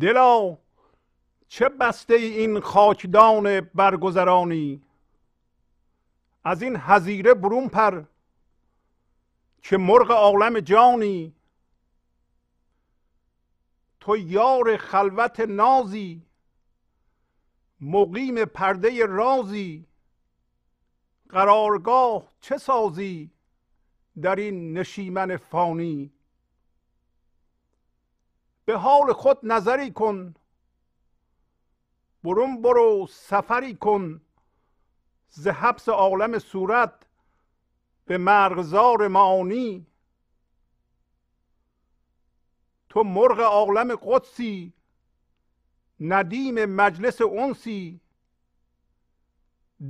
دلا چه بسته این خاکدان برگذرانی از این حزیره برون پر که مرغ عالم جانی؟ تو یار خلوت نازی مقیم پرده رازی. قرارگاه چه سازی در این نشیمن فانی؟ به حال خود نظری کن. برون برو سفری کن. ز حبس عالم صورت به مرغزار معانی تو مرغ عالم قدسی ندیم مجلس انسی.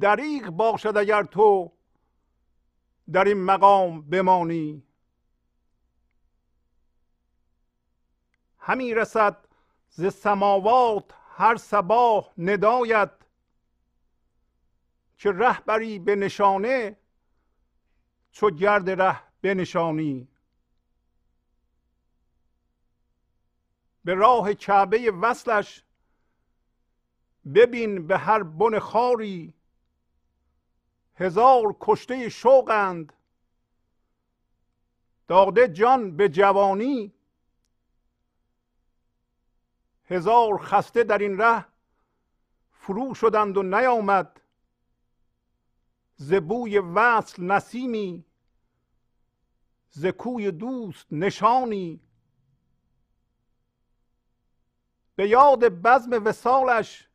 دریغ باشد اگر تو در این مقام بمانی. همی رسد ز سماوات هر سباه ندایت. که رهبری به نشانه چو گرد ره بنشانی. به راه کعبه وصلش ببین به هر بن خاری. هزار کشته شوقند. داده جان به جوانی هزار خسته در این ره فرو شدند و نیامد. ز بوی وصل نسیمی ز دوست نشانی. به یاد بزم وسالش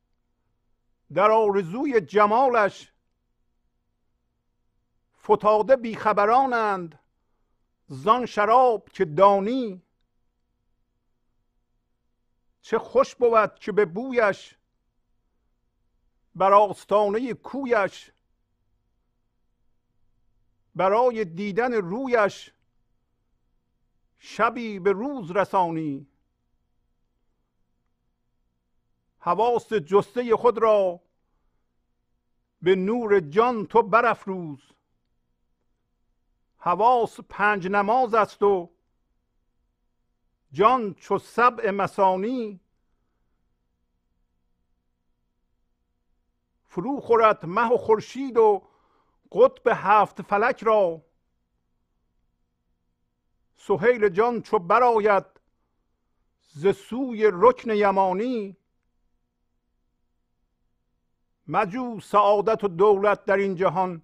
در آرزوی جمالش. فتاده بیخبرانند زان شراب که دانی. چه خوش بود که به بویش بر آستانه کویش برای دیدن رویش شبی به روز رسانی. حواس جسته خود را به نور جان تو برافروز. حواس پنج نماز است و جان چو سبع مسانی فرو خورد مه و خورشید و قطب هفت فلک را. سهیل جان چو براید ز سوی رکن یمانی. مجو سعادت و دولت در این جهان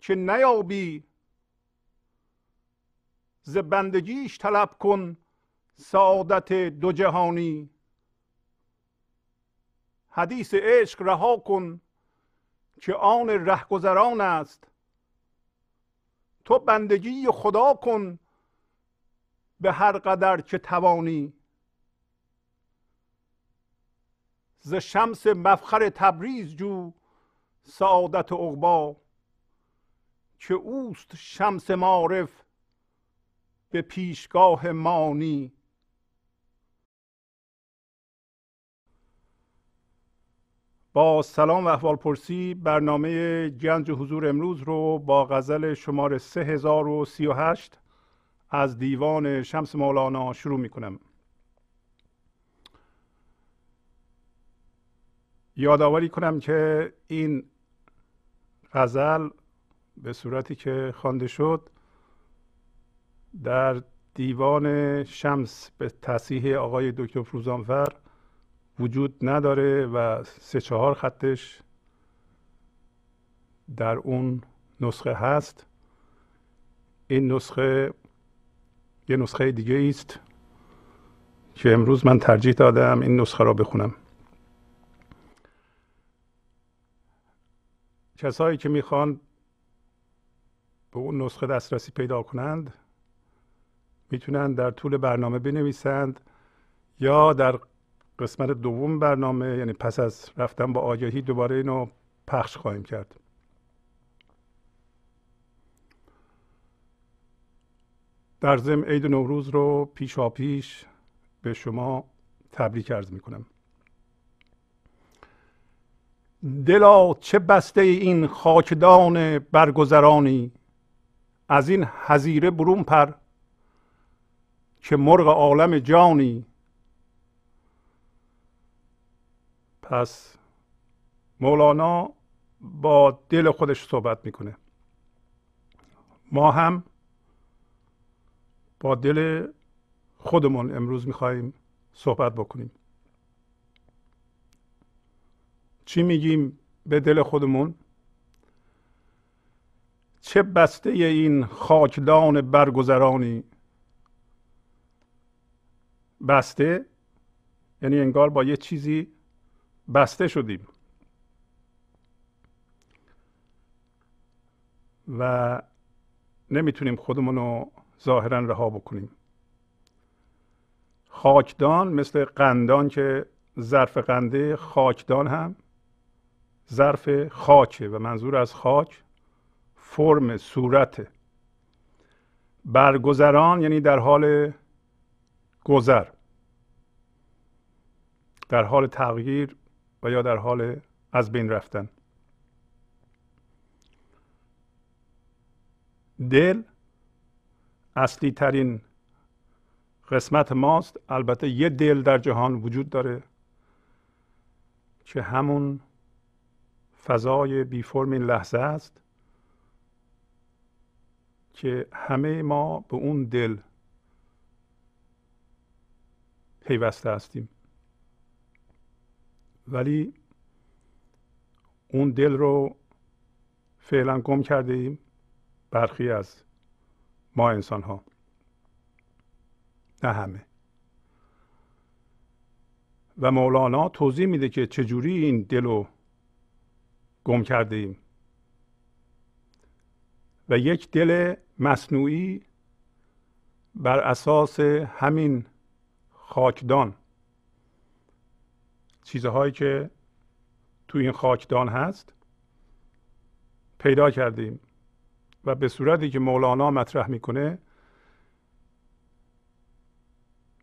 که نیابی. ز بندگیش طلب کن سعادت دو جهانی. حدیث عشق رها کن که آن رهگذران است. تو بندگی خدا کن به هر قدر که توانی. ز شمس مفخر تبریز جو سعادت عقبا که اوست شمس معارف به پیشگاه مانی. با سلام و احوال پرسی برنامه گنج حضور امروز رو با غزل شماره 3038 از دیوان شمس مولانا شروع می کنم یادآوری کنم که این غزل به صورتی که خوانده شد در دیوان شمس به تصیح آقای دکتر فروزانفر وجود نداره و سه چهار خطش در اون نسخه هست. این نسخه یه نسخه دیگه است که امروز من ترجیح دادم این نسخه را بخونم. کسایی که می‌خوان به اون نسخه دسترسی پیدا کنند می‌تونن در طول برنامه بنویسند یا در قسمت دوم برنامه یعنی پس از رفتن با آگهی دوباره اینو پخش خواهیم کرد. در ضمن عید نوروز رو پیشا پیش به شما تبریک عرض می کنم دلا چه بسته این خاکدان برگذرانی؟ از این حزیره برون پر که مرغ عالم جانی. پس مولانا با دل خودش صحبت می‌کنه. ما هم با دل خودمون امروز می‌خواهیم صحبت بکنیم. چی میگیم به دل خودمون؟ چه بسته این خاکدان برگذرانی بسته؟ یعنی انگار با یه چیزی بسته شدیم. و نمی‌تونیم خودمون رو ظاهرا رها بکنیم. خاکدان مثل قندان که ظرف قنده خاکدان هم ظرف خاکه و منظور از خاک فرم صورت برگذران یعنی در حال گذر در حال تغییر و یا در حال از بین رفتن. دل اصلی ترین قسمت ماست. البته یه دل در جهان وجود داره که همون فضای بی فرم این لحظه است که همه ما به اون دل پیوسته هستیم. ولی اون دل رو فعلا گم کرده ایم. برخی از ما انسان ها نه همه. و مولانا توضیح میده که چجوری این دل رو گم کرده ایم. و یک دل مصنوعی بر اساس همین خاکدان چیزهایی که تو این خاکدان هست پیدا کردیم و به صورتی که مولانا مطرح می‌کنه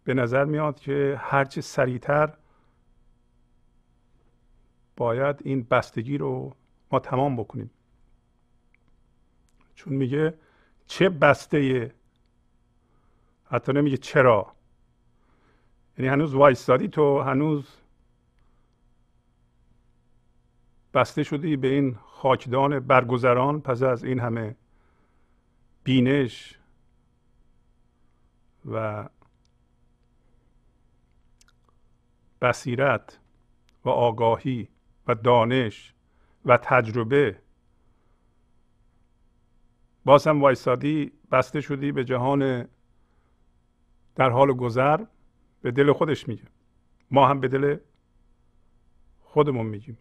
به نظر میاد که هرچه سریعتر باید این بستگی رو ما تمام بکنیم. چون میگه چه بسته حتی نمیگه چرا. یعنی هنوز وایستادی تو هنوز بسته شدی به این خاکدان برگذران پس از این همه بینش و بصیرت و آگاهی و دانش و تجربه. باز هم وایستادی بسته شدی به جهان در حال گذر به دل خودش میگه. ما هم به دل خودمون میگیم.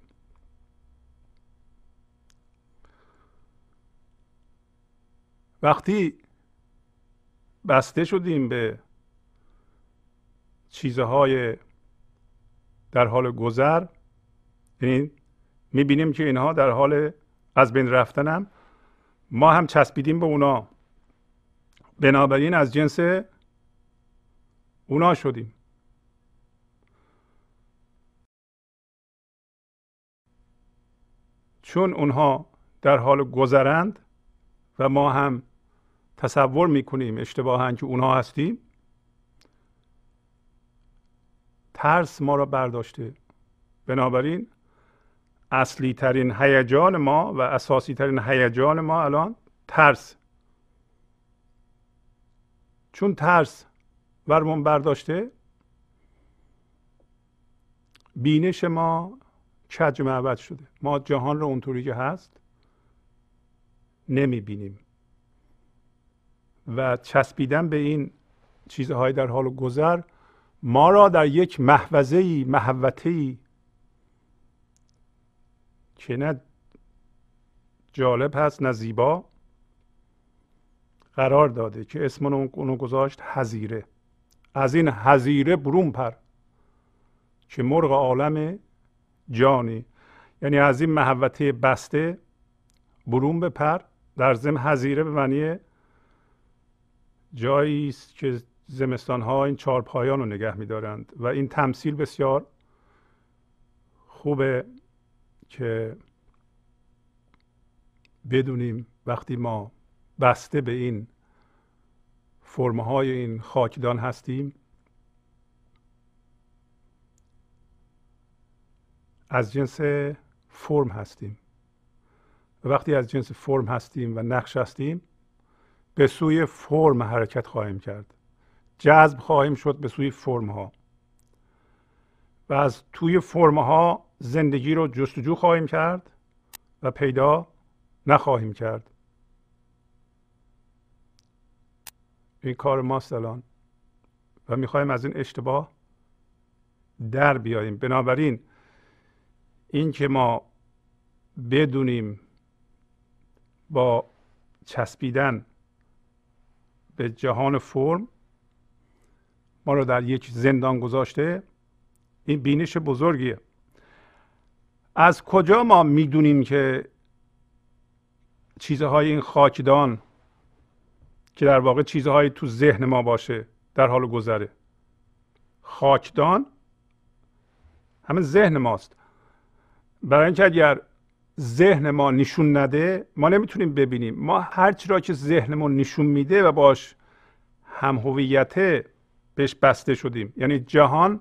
وقتی بسته شدیم به چیزهای در حال گذر یعنی می‌بینیم که اینها در حال از بین رفتنم ما هم چسبیدیم به اونا. بنابراین از جنس اونا شدیم. چون اونها در حال گذرند و ما هم تصور می‌کنیم اشتباها که اونها هستیم. ترس ما را برداشته. بنابراین اصلی ترین هیجان ما و اساسی ترین هیجان ما الان ترس. چون ترس ورمون برداشته بینش ما کج معبد شده. ما جهان رو اونطوری که هست نمی بینیم و چسبیدن به این چیزهای در حال گذر ما را در یک محوزه محوته که نه جالب هست نه زیبا قرار داده که اسم اونو گذاشت هزیره. از این هزیره برون پر که مرغ عالم جانی. یعنی از این محوته بسته برون بپر در زم هزیره به معنی جایی است که زمستان ها این چهار پایان رو نگه میدارند و این تمثیل بسیار خوبه که بدونیم وقتی ما بسته به این فرمهای این خاکدان هستیم از جنس فرم هستیم. و وقتی از جنس فرم هستیم و نقش هستیم به سوی فرم حرکت خواهیم کرد. جذب خواهیم شد به سوی فرم ها و از توی فرم ها زندگی رو جستجو خواهیم کرد و پیدا نخواهیم کرد. این کار ماست الان. و می‌خوایم از این اشتباه در بیاییم. بنابراین این که ما بدونیم با چسبیدن به جهان فرم ما رو در یک زندان گذاشته. این بینش بزرگیه. از کجا ما می‌دونیم که چیزهای این خاکدان که در واقع چیزهایی تو ذهن ما باشه در حال گذره؟ خاکدان همه ذهن ماست. برای اینکه اگر ذهن ما نشون نده ما نمی‌تونیم ببینیم. ما هر را که ذهنمون نشون میده و باش هم هویت بهش بسته شدیم. یعنی جهان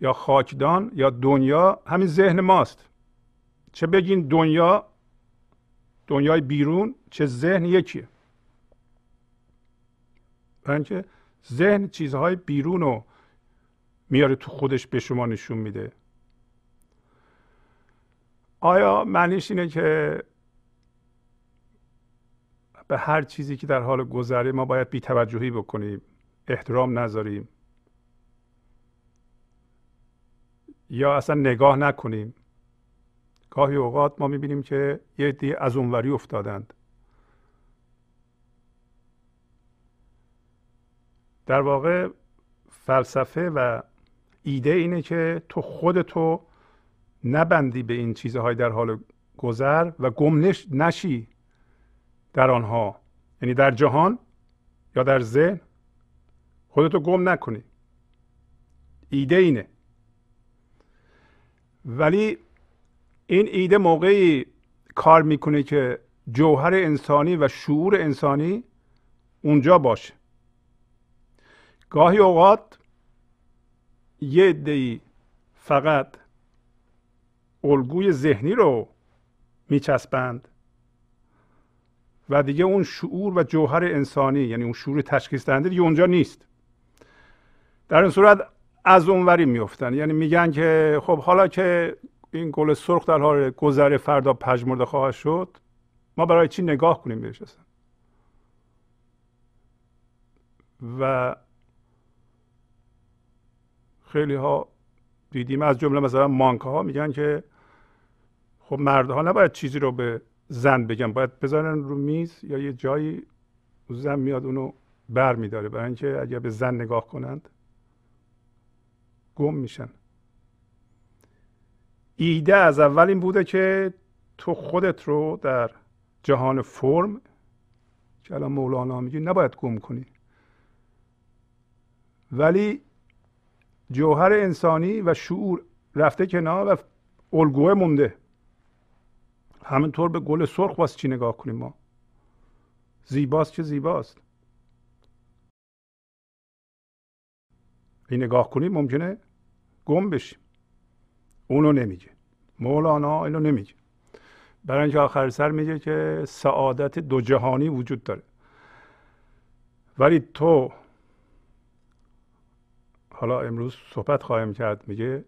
یا خاکدان یا دنیا همین ذهن ماست. چه بگین دنیا دنیای بیرون چه ذهن یکیه برای ذهن چیزهای بیرون رو میاره تو خودش به شما نشون میده. آیا معنیش اینه که به هر چیزی که در حال گذره ما باید بیتوجهی بکنیم احترام نذاریم؟ یا اصلا نگاه نکنیم؟ گاهی اوقات ما می‌بینیم که یه دی از اونوری افتادند. در واقع فلسفه و ایده اینه که تو خودتو نبندی به این چیزهای در حال گذر و گم نشی در آنها. یعنی در جهان یا در ذهن خودتو گم نکنی. ایده اینه. ولی این ایده موقعی کار می‌کنه که جوهر انسانی و شعور انسانی اونجا باشه. گاهی اوقات یه عدهای فقط الگوی ذهنی رو میچسبند. و دیگه اون شعور و جوهر انسانی یعنی اون شعور تشخیص دهنده دیگه اونجا نیست. در این صورت از اونوری میفتن. یعنی میگن که خب حالا که این گل سرخ در حال گذر فردا پژمرده خواهد شد ما برای چی نگاه کنیم بهش و خیلی ها دیدیم از جمله مثلا مانک ها میگن که خب مردها نباید چیزی رو به زن بگن باید بذارن رو میز یا یه جایی زن میاد اونو بر میداره. برای اینکه اگر به زن نگاه کنند گم میشن. ایده از اول این بوده که تو خودت رو در جهان فرم که الان مولانا میگه نباید گم کنی. ولی جوهر انسانی و شعور رفته کنار و الگوه مونده. همینطور به گل سرخ واسه چی نگاه کنیم ما؟ زیباست که زیباست؟ این نگاه کنیم ممکنه گم بشیم. اونو نمیگه. مولانا اینو نمیگه. برای اینکه آخر سر میگه که سعادت دو جهانی وجود داره. ولی تو حالا امروز صحبت خواهیم کرد. میگه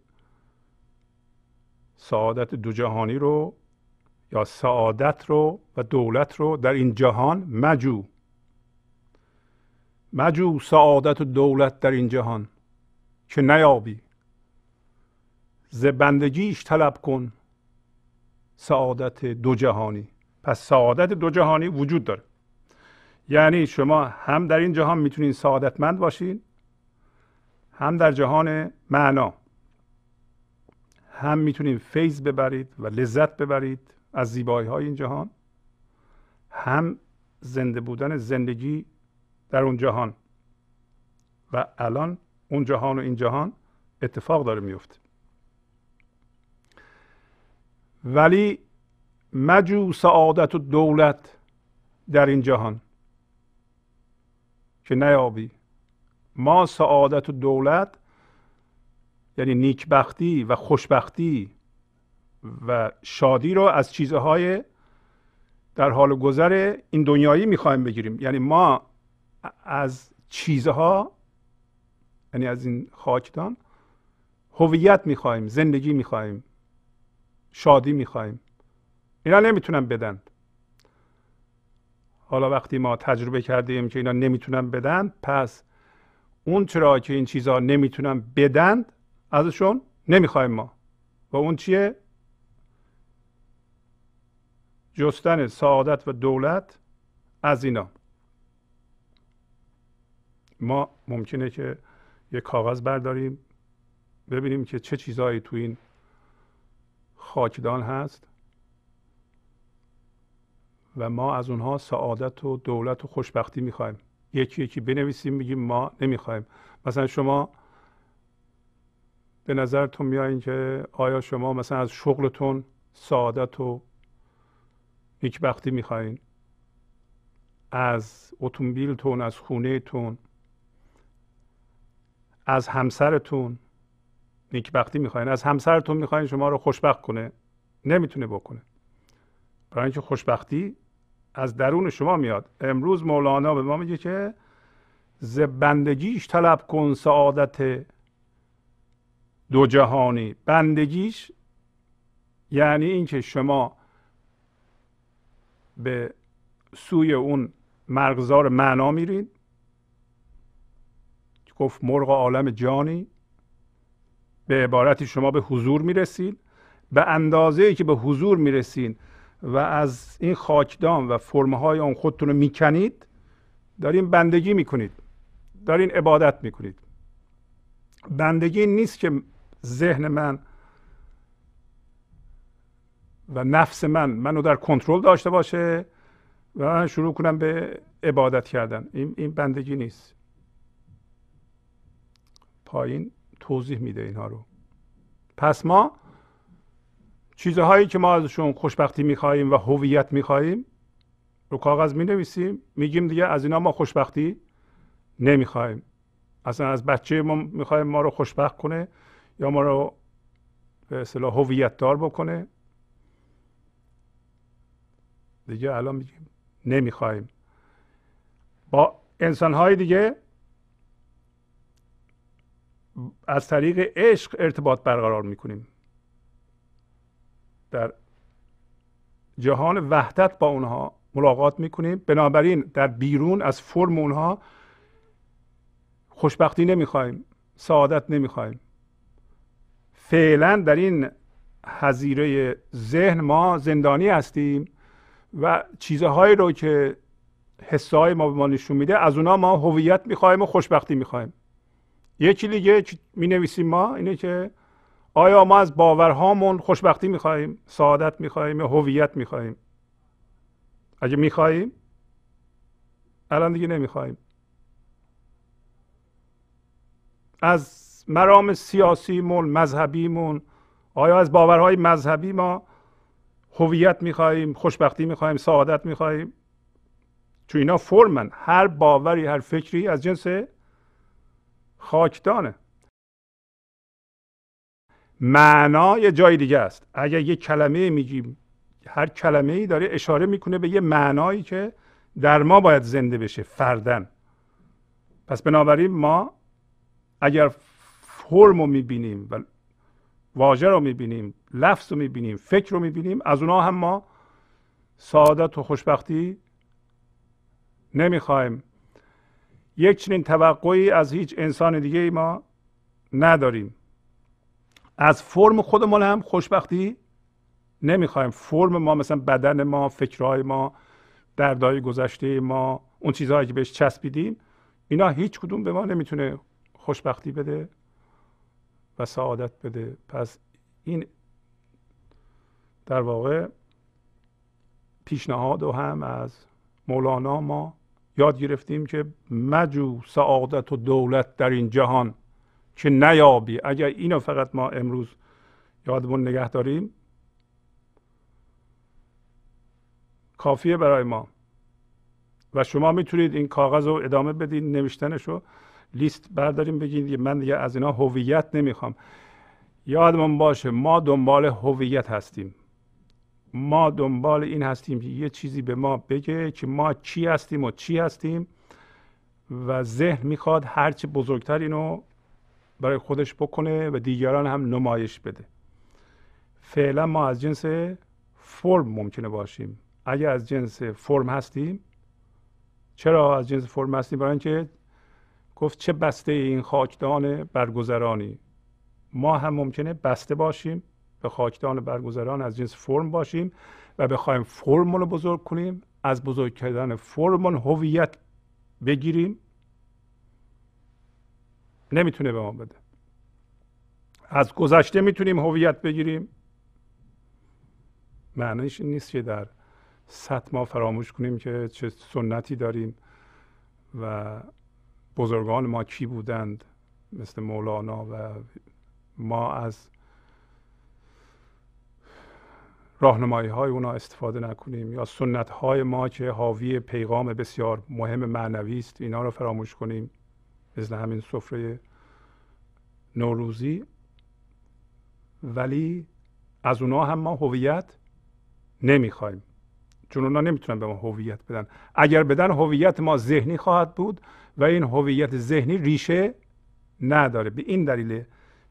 سعادت دو جهانی رو یا سعادت رو و دولت رو در این جهان مجو. مجو سعادت و دولت در این جهان که نیابی. ز بندگیش طلب کن سعادت دو جهانی. پس سعادت دو جهانی وجود داره. یعنی شما هم در این جهان می‌تونید سعادتمند باشین هم در جهان معنا. هم می‌تونید فیض ببرید و لذت ببرید. از زیبایی های این جهان هم زنده بودن زندگی در اون جهان و الان اون جهان و این جهان اتفاق داره میفته ولی مجو سعادت و دولت در این جهان که نیابی. ما سعادت و دولت یعنی نیکبختی و خوشبختی و شادی رو از چیزهای در حال گذر این دنیایی می‌خوایم بگیریم. یعنی ما از چیزها یعنی از این خاکدان هویت می‌خواهیم زندگی می‌خواهیم شادی می‌خواهیم اینا نمی‌تونن بدن. حالا وقتی ما تجربه کردیم که اینا نمی‌تونن بدن پس اون چرا که این چیزها نمی‌تونن بدن ازشون نمی‌خوایم ما. و اون چیه؟ جستن سعادت و دولت از اینا. ما ممکنه که یه کاغذ برداریم ببینیم که چه چیزهایی تو این خاکدان هست و ما از اونها سعادت و دولت و خوشبختی می‌خوایم. یکی یکی بنویسیم میگیم ما نمی‌خوایم. مثلا شما به نظرتون میایین که آیا شما مثلا از شغلتون سعادت و نیکبختی می‌خواین از اتومبیلتون از خونهتون از همسرتون نیکبختی می‌خواین از همسرتون می‌خواین شما رو خوشبخت کنه نمی‌تونه بکنه. برای اینکه خوشبختی از درون شما میاد. امروز مولانا به ما میگه که ز بندگیش طلب کن سعادت دو جهانی. بندگیش یعنی اینکه شما به سوی اون مرغزار معنا میرید گفت مرغ عالم جانی. به عبارتی شما به حضور می‌رسید به اندازه ای که به حضور می‌رسید و از این خاکدان و فرمهای آن خودتون رو می‌کنید دارین بندگی می‌کنید. دارین عبادت می‌کنید. بندگی نیست که ذهن من و نفس من منو در کنترل داشته باشه و من شروع کنم به عبادت کردن. این, این بندگی نیست. پایین توضیح میده اینها رو. پس ما چیزهایی که ما ازشون خوشبختی می‌خواهیم و هویت می‌خواهیم رو کاغذ می نویسیم میگیم دیگه از اینا ما خوشبختی نمی‌خواهیم. اصلا از بچه ما می‌خوایم ما رو خوشبخت کنه یا ما رو به اصطلاح هویت دار بکنه. دیگه الان میگیم نمی‌خواهیم با انسان های دیگه از طریق عشق ارتباط برقرار می‌کنیم. در جهان وحدت با اونها ملاقات می‌کنیم. بنابراین در بیرون از فرم اونها خوشبختی نمی‌خوایم سعادت نمی‌خوایم. فعلا در این حزیره ذهن ما زندانی هستیم. و چیزهایی رو که حسای ما به ما نشون میده از اونها ما هویت می‌خوایم و خوشبختی می‌خوایم یکی دیگه می نویسیم ما اینه که آیا ما از باورهامون خوشبختی می‌خواهیم سعادت می‌خواهیم یا هویت می‌خواهیم؟ اگه می‌خواهیم الان دیگه نمی‌خواهیم. از مرام سیاسیمون مذهبیمون آیا از باورهای مذهبی ما هویت می‌خواهیم خوشبختی می‌خواهیم سعادت می‌خواهیم. چون اینا فرمن. هر باوری هر فکری از جنس خاکدانه. معنا یه جای دیگه است. اگر یه کلمه میگیم هر کلمه ای داره اشاره می‌کنه به یه معنایی که در ما باید زنده بشه فردن پس بنابراین ما اگر فرم رو می‌بینیم و واژه رو می‌بینیم لفظ رو می‌بینیم فکر رو می‌بینیم. از اونها هم ما سعادت و خوشبختی نمی‌خوایم یک چنین توقعی از هیچ انسان دیگه ای ما نداریم. از فرم خودمون هم خوشبختی نمی‌خوایم فرم ما مثلا بدن ما فکرهای ما دردهای گذشته ما اون چیزهایی که بهش چسبیدیم اینا هیچ کدوم به ما نمی‌تونه خوشبختی بده و سعادت بده. پس این در واقع پیشنهاد و هم از مولانا ما یاد گرفتیم که مجو سعادت و دولت در این جهان که نیابی. اگر اینو فقط ما امروز یادمون نگه داریم کافیه برای ما. و شما می‌تونید این کاغذ رو ادامه بدین نوشتنش رو لیست برداریم بگید من دیگه از اینا هویت نمی‌خوام. یادمون باشه ما دنبال هویت هستیم. ما دنبال این هستیم که یه چیزی به ما بگه که ما چی هستیم و چی هستیم و ذهن می‌خواد هرچی بزرگتر اینو برای خودش بکنه و دیگران هم نمایش بده. فعلا ما از جنس فرم ممکنه باشیم. اگر از جنس فرم هستیم چرا از جنس فرم هستیم؟ برای اینکه گفت چه بسته این خاکدان برگذرانی ما هم ممکنه بسته باشیم. به خاکدان برگذران از جنس فرم باشیم و بخوایم فرم رو بزرگ کنیم از بزرگ کردن فرم هویت بگیریم. نمی‌تونه به ما بده. از گذشته می‌تونیم هویت بگیریم. معنیش این نیست که در سطح ما فراموش کنیم که چه سنتی داریم و بزرگان ما کی بودند مثل مولانا و ما از راهنمایی های اونا استفاده نکنیم یا سنت های ما که حاوی پیغام بسیار مهم معنوی است اینا رو فراموش کنیم. مثل همین سفره نوروزی. ولی از اونا هم ما هویت نمی‌خوایم. چون اونا نمی‌تونن به ما هویت بدن. اگر بدن هویت ما ذهنی خواهد بود و این هویت ذهنی ریشه نداره. به این دلیل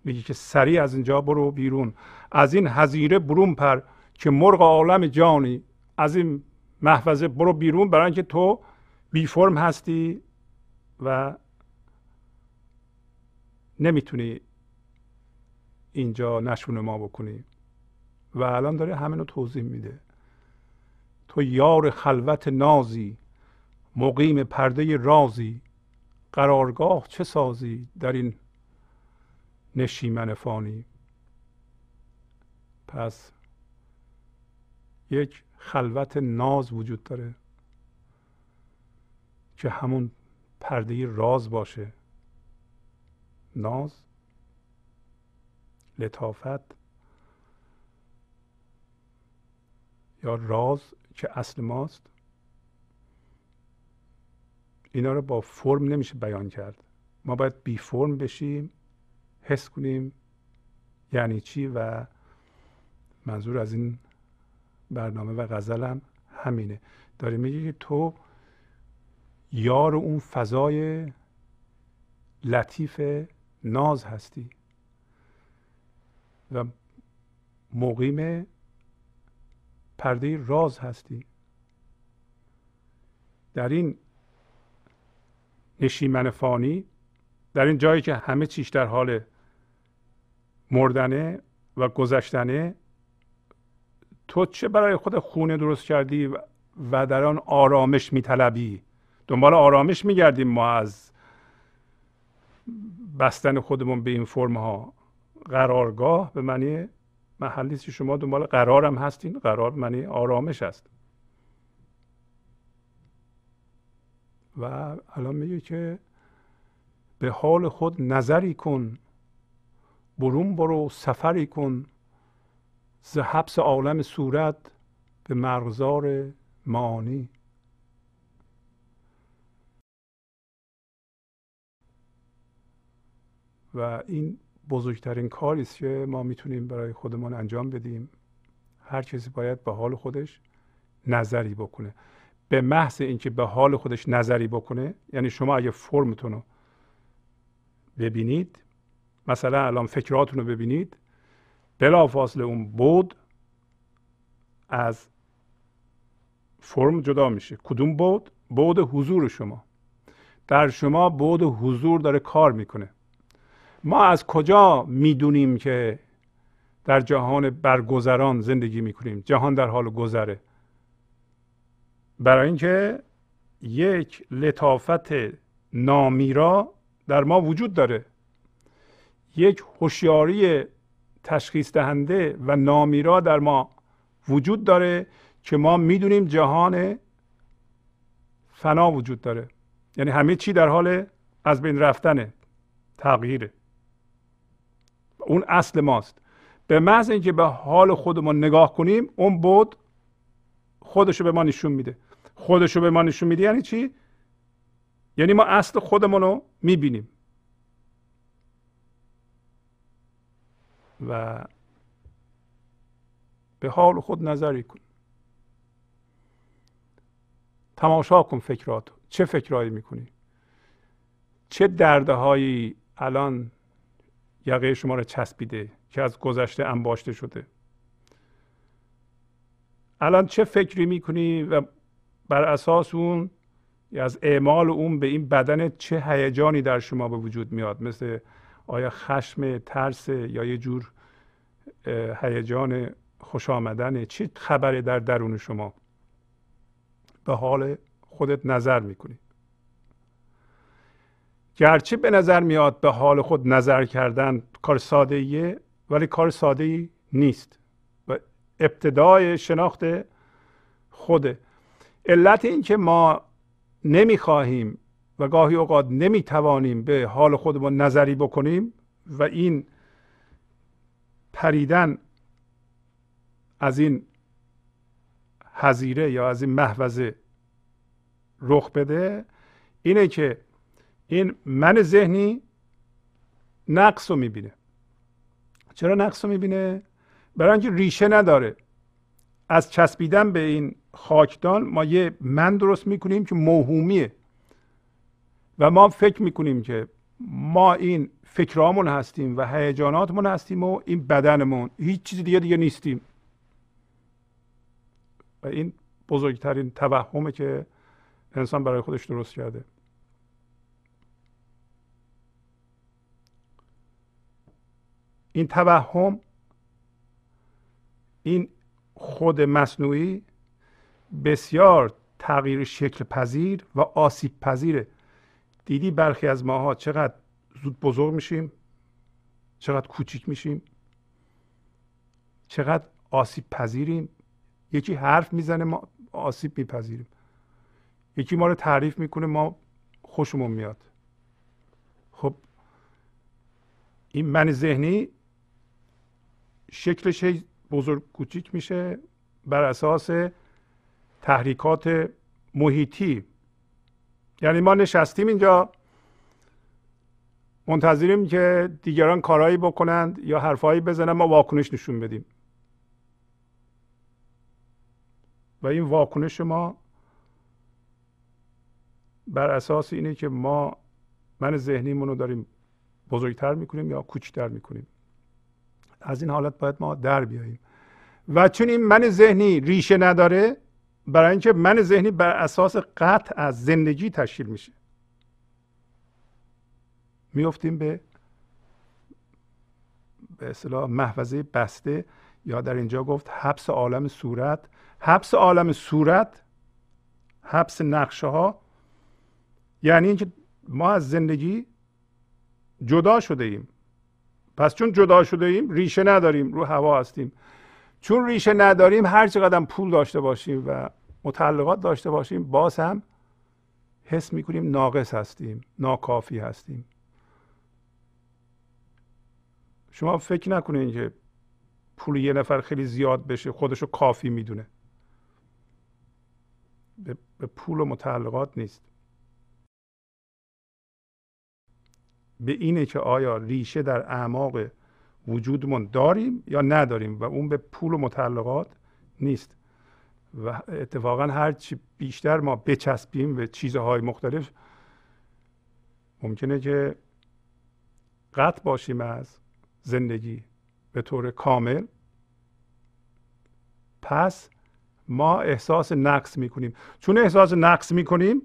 میگه که سریع از اینجا برو بیرون. از این حزیره برون پر. که مرغ عالم جانی از این محفظه برو بیرون برای اینکه تو بی فرم هستی و نمی‌تونی اینجا نشون ما بکنی. و الان داره همین رو توضیح میده. تو یار خلوت نازی مقیم پرده رازی قرارگاه چه سازی در این نشیمن فانی؟ پس یک خلوت ناز وجود داره که همون پرده راز باشه. ناز لطافت یا راز که اصل ماست اینا رو با فرم نمیشه بیان کرد. ما باید بی فرم بشیم حس کنیم یعنی چی و منظور از این برنامه و غزلم همینه. داره میگه که تو یار اون فضای لطیف ناز هستی و مقیم پرده راز هستی. در این نشیمن فانی در این جایی که همه چیش در حال مردنه و گذشتنه تو چه برای خود خونه درست کردی و در آن آرامش میطلبی؟ دنبال آرامش میگردیم ما از بستن خودمون به این فرم ها قرارگاه به معنی محلی شما دنبال قرارم هستین قرار معنی آرامش است و الان میگه که به حال خود نظری کن برون برو سفری کن. ز حبس عالم صورت به مرغزار معانی. و این بزرگترین کاری است که ما می‌تونیم برای خودمان انجام بدیم. هر کسی باید به حال خودش نظری بکنه. به محض اینکه به حال خودش نظری بکنه یعنی شما اگه فرمتون رو ببینید مثلا الان فکراتون رو ببینید بلافاصله اون بود از فرم جدا میشه. کدوم بود؟ بود حضور شما. در شما بود حضور داره کار می‌کنه. ما از کجا می‌دونیم که در جهان برگذران زندگی می‌کنیم؟ جهان در حال گذره. برای اینکه یک لطافت نامیرا در ما وجود داره. یک هوشیاری تشخیص دهنده و نامیرا در ما وجود داره که ما می‌دونیم جهان فنا وجود داره. یعنی همه چی در حال از بین رفتنه تغییره. اون اصل ماست. به محض اینکه به حال خودمون نگاه کنیم اون بود خودشو به ما نشون میده. خودشو به ما نشون میده یعنی چی؟ یعنی ما اصل خودمون رو می‌بینیم. و به حال خود نظری کن. تماشا کن فکرات چه فکرهایی می‌کنی؟ چه درده هایی الان یقه شما رو چسبیده که از گذشته انباشته شده؟ الان چه فکری می‌کنی و بر اساس اون از اعمال اون به این بدن چه هیجانی در شما به وجود میاد؟ مثل آیا خشم ترس یا یه جور هیجان خوش آمدن چه خبری در درون شما؟ به حال خودت نظر می‌کنی. گرچه به نظر میاد به حال خود نظر کردن کار ساده ایه ولی کار ساده ای نیست و ابتدای شناخت خوده. علت این که ما نمی‌خواهیم و گاهی اوقات نمی‌توانیم به حال خودمون نظری بکنیم و این پریدن از این حزیره یا از این محوزه رخ بده اینه که این من ذهنی نقص رو می‌بینه. چرا نقص رو می‌بینه؟ برای اینکه ریشه نداره. از چسبیدن به این خاکدان ما یه من درست می‌کنیم که موهومیه. و ما فکر می‌کنیم که ما این فکرامون هستیم و هیجاناتمون هستیم و این بدنمون هیچ چیز دیگه دیگه نیستیم. و این بزرگترین توهمه که انسان برای خودش درست کرده. این توهم این خود مصنوعی بسیار تغییر شکل پذیر و آسیب پذیره. دیدی برخی از ماها چقدر زود بزرگ میشیم؟ چقدر کوچیک میشیم؟ چقدر آسیب پذیریم؟ یکی حرف می‌زنه ما آسیب میپذیریم. یکی ما رو تعریف می‌کنه ما خوشمون میاد. خب این من ذهنی شکلش بزرگ کوچیک میشه بر اساس تحریکات محیطی. یعنی ما نشستیم اینجا منتظریم که دیگران کارهایی بکنند یا حرفهایی بزنن ما واکنش نشون بدیم. و این واکنش ما بر اساس اینه که ما من ذهنیمون رو داریم بزرگتر می‌کنیم یا کوچکتر می‌کنیم. از این حالت باید ما در بیاییم. و چون این من ذهنی ریشه نداره برای اینکه من ذهنی بر اساس قطع از زندگی تشکیل میشه. میفتیم به به اصطلاح محفظه بسته. یا در اینجا گفت حبس عالم صورت. حبس عالم صورت حبس نقشه ها یعنی اینکه ما از زندگی جدا شده ایم. پس چون جدا شده ایم ریشه نداریم رو هوا هستیم. چون ریشه نداریم هر چقدر پول داشته باشیم و متعلقات داشته باشیم باز هم حس می‌کنیم ناقص هستیم ناکافی هستیم. شما فکر نکنید که پول یه نفر خیلی زیاد بشه خودشو کافی می‌دونه. به پول و متعلقات نیست. به اینه که آیا ریشه در اعماق وجودمون داریم یا نداریم و اون به پول و متعلقات نیست. و اتفاقا هرچی بیشتر ما بچسبیم به چیزهای مختلف ممکنه که قطع باشیم از زندگی به طور کامل. پس ما احساس نقص می‌کنیم. چون احساس نقص می‌کنیم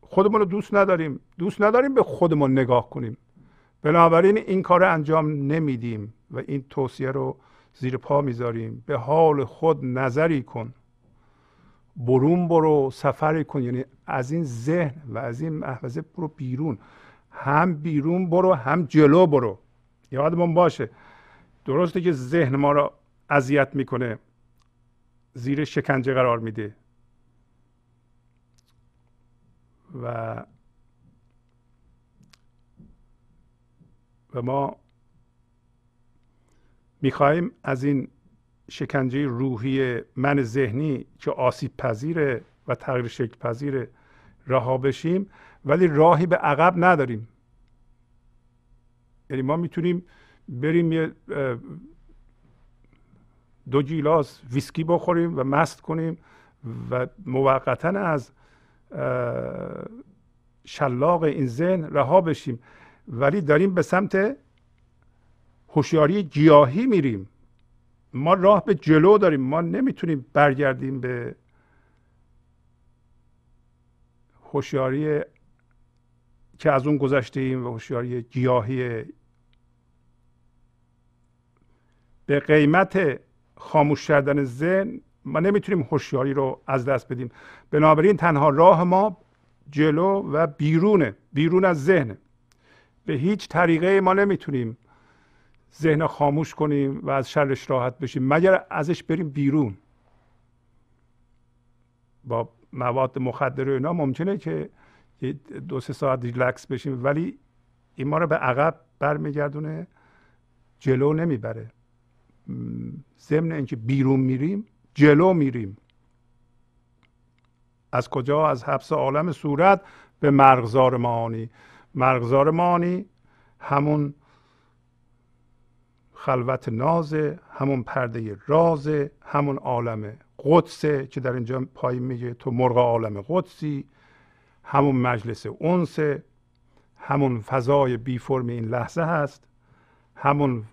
خودمون رو دوست نداریم. دوست نداریم به خودمون نگاه کنیم. بنابراین این کار انجام نمیدیم و این توصیه رو زیر پا می‌ذاریم. به حال خود نظری کن. برون برو سفری کن. یعنی از این ذهن و از این محفظه برو بیرون. هم بیرون برو هم جلو برو. یادمون باشه. درسته که ذهن ما رو اذیت می‌کنه. زیر شکنجه قرار میده. و و ما می‌خواهیم از این شکنجه روحی من ذهنی که آسیب پذیره و تغییر شکل پذیره رها بشیم ولی راهی به عقب نداریم. یعنی ما می‌تونیم بریم یه دو گیلاس ویسکی بخوریم و مست کنیم و موقتا از شلاق این ذهن رها بشیم. ولی داریم به سمت هوشیاری گیاهی میریم. ما راه به جلو داریم. ما نمی‌تونیم برگردیم به هوشیاری که از اون گذشته ایم و هوشیاری گیاهی. به قیمت خاموش کردن ذهن ما نمی‌تونیم هوشیاری رو از دست بدیم. بنابراین تنها راه ما جلو و بیرونه. بیرون از ذهن به هیچ طریقه ما نمی‌تونیم ذهن خاموش کنیم و از شرش راحت بشیم مگر ازش بریم بیرون. با مواد مخدر و اینا ممکنه که دو سه ساعت ریلکس بشیم ولی این ما رو به عقب برمیگردونه جلو نمی‌بره. ضمن اینکه بیرون میریم جلو میریم. از کجا؟ از حبس عالم صورت به مرغزار معانی. مرغزار معانی همون خلوت نازه همون پرده رازه همون عالم قدسه که در اینجا پایین میگه تو مرغ عالم قدسی همون مجلس اونسه همون فضای بی فرم این لحظه هست همون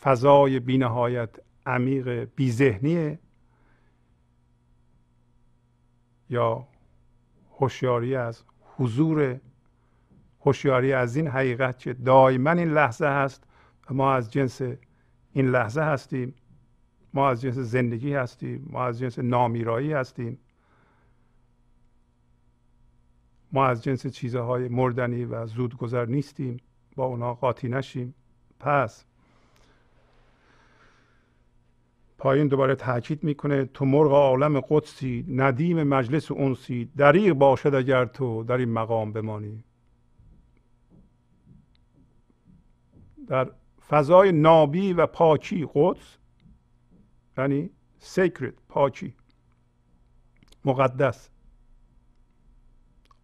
فضای بینهایت عمیق بی ذهنیه. یا هوشیاری از حضور هوشیاری از این حقیقت که دائما این لحظه هست و ما از جنس این لحظه هستیم. ما از جنس زندگی هستیم. ما از جنس نامیرایی هستیم. ما از جنس چیزهای مردنی و زودگذر نیستیم. با اونا قاطی نشیم. پس پایین دوباره تاکید می‌کنه تو مرغ عالم قدسی ندیم مجلس اونسی دریغ باشد اگر تو در این مقام بمانی. در فضای نابی و پاکی قدس یعنی سیکرت پاکی مقدس.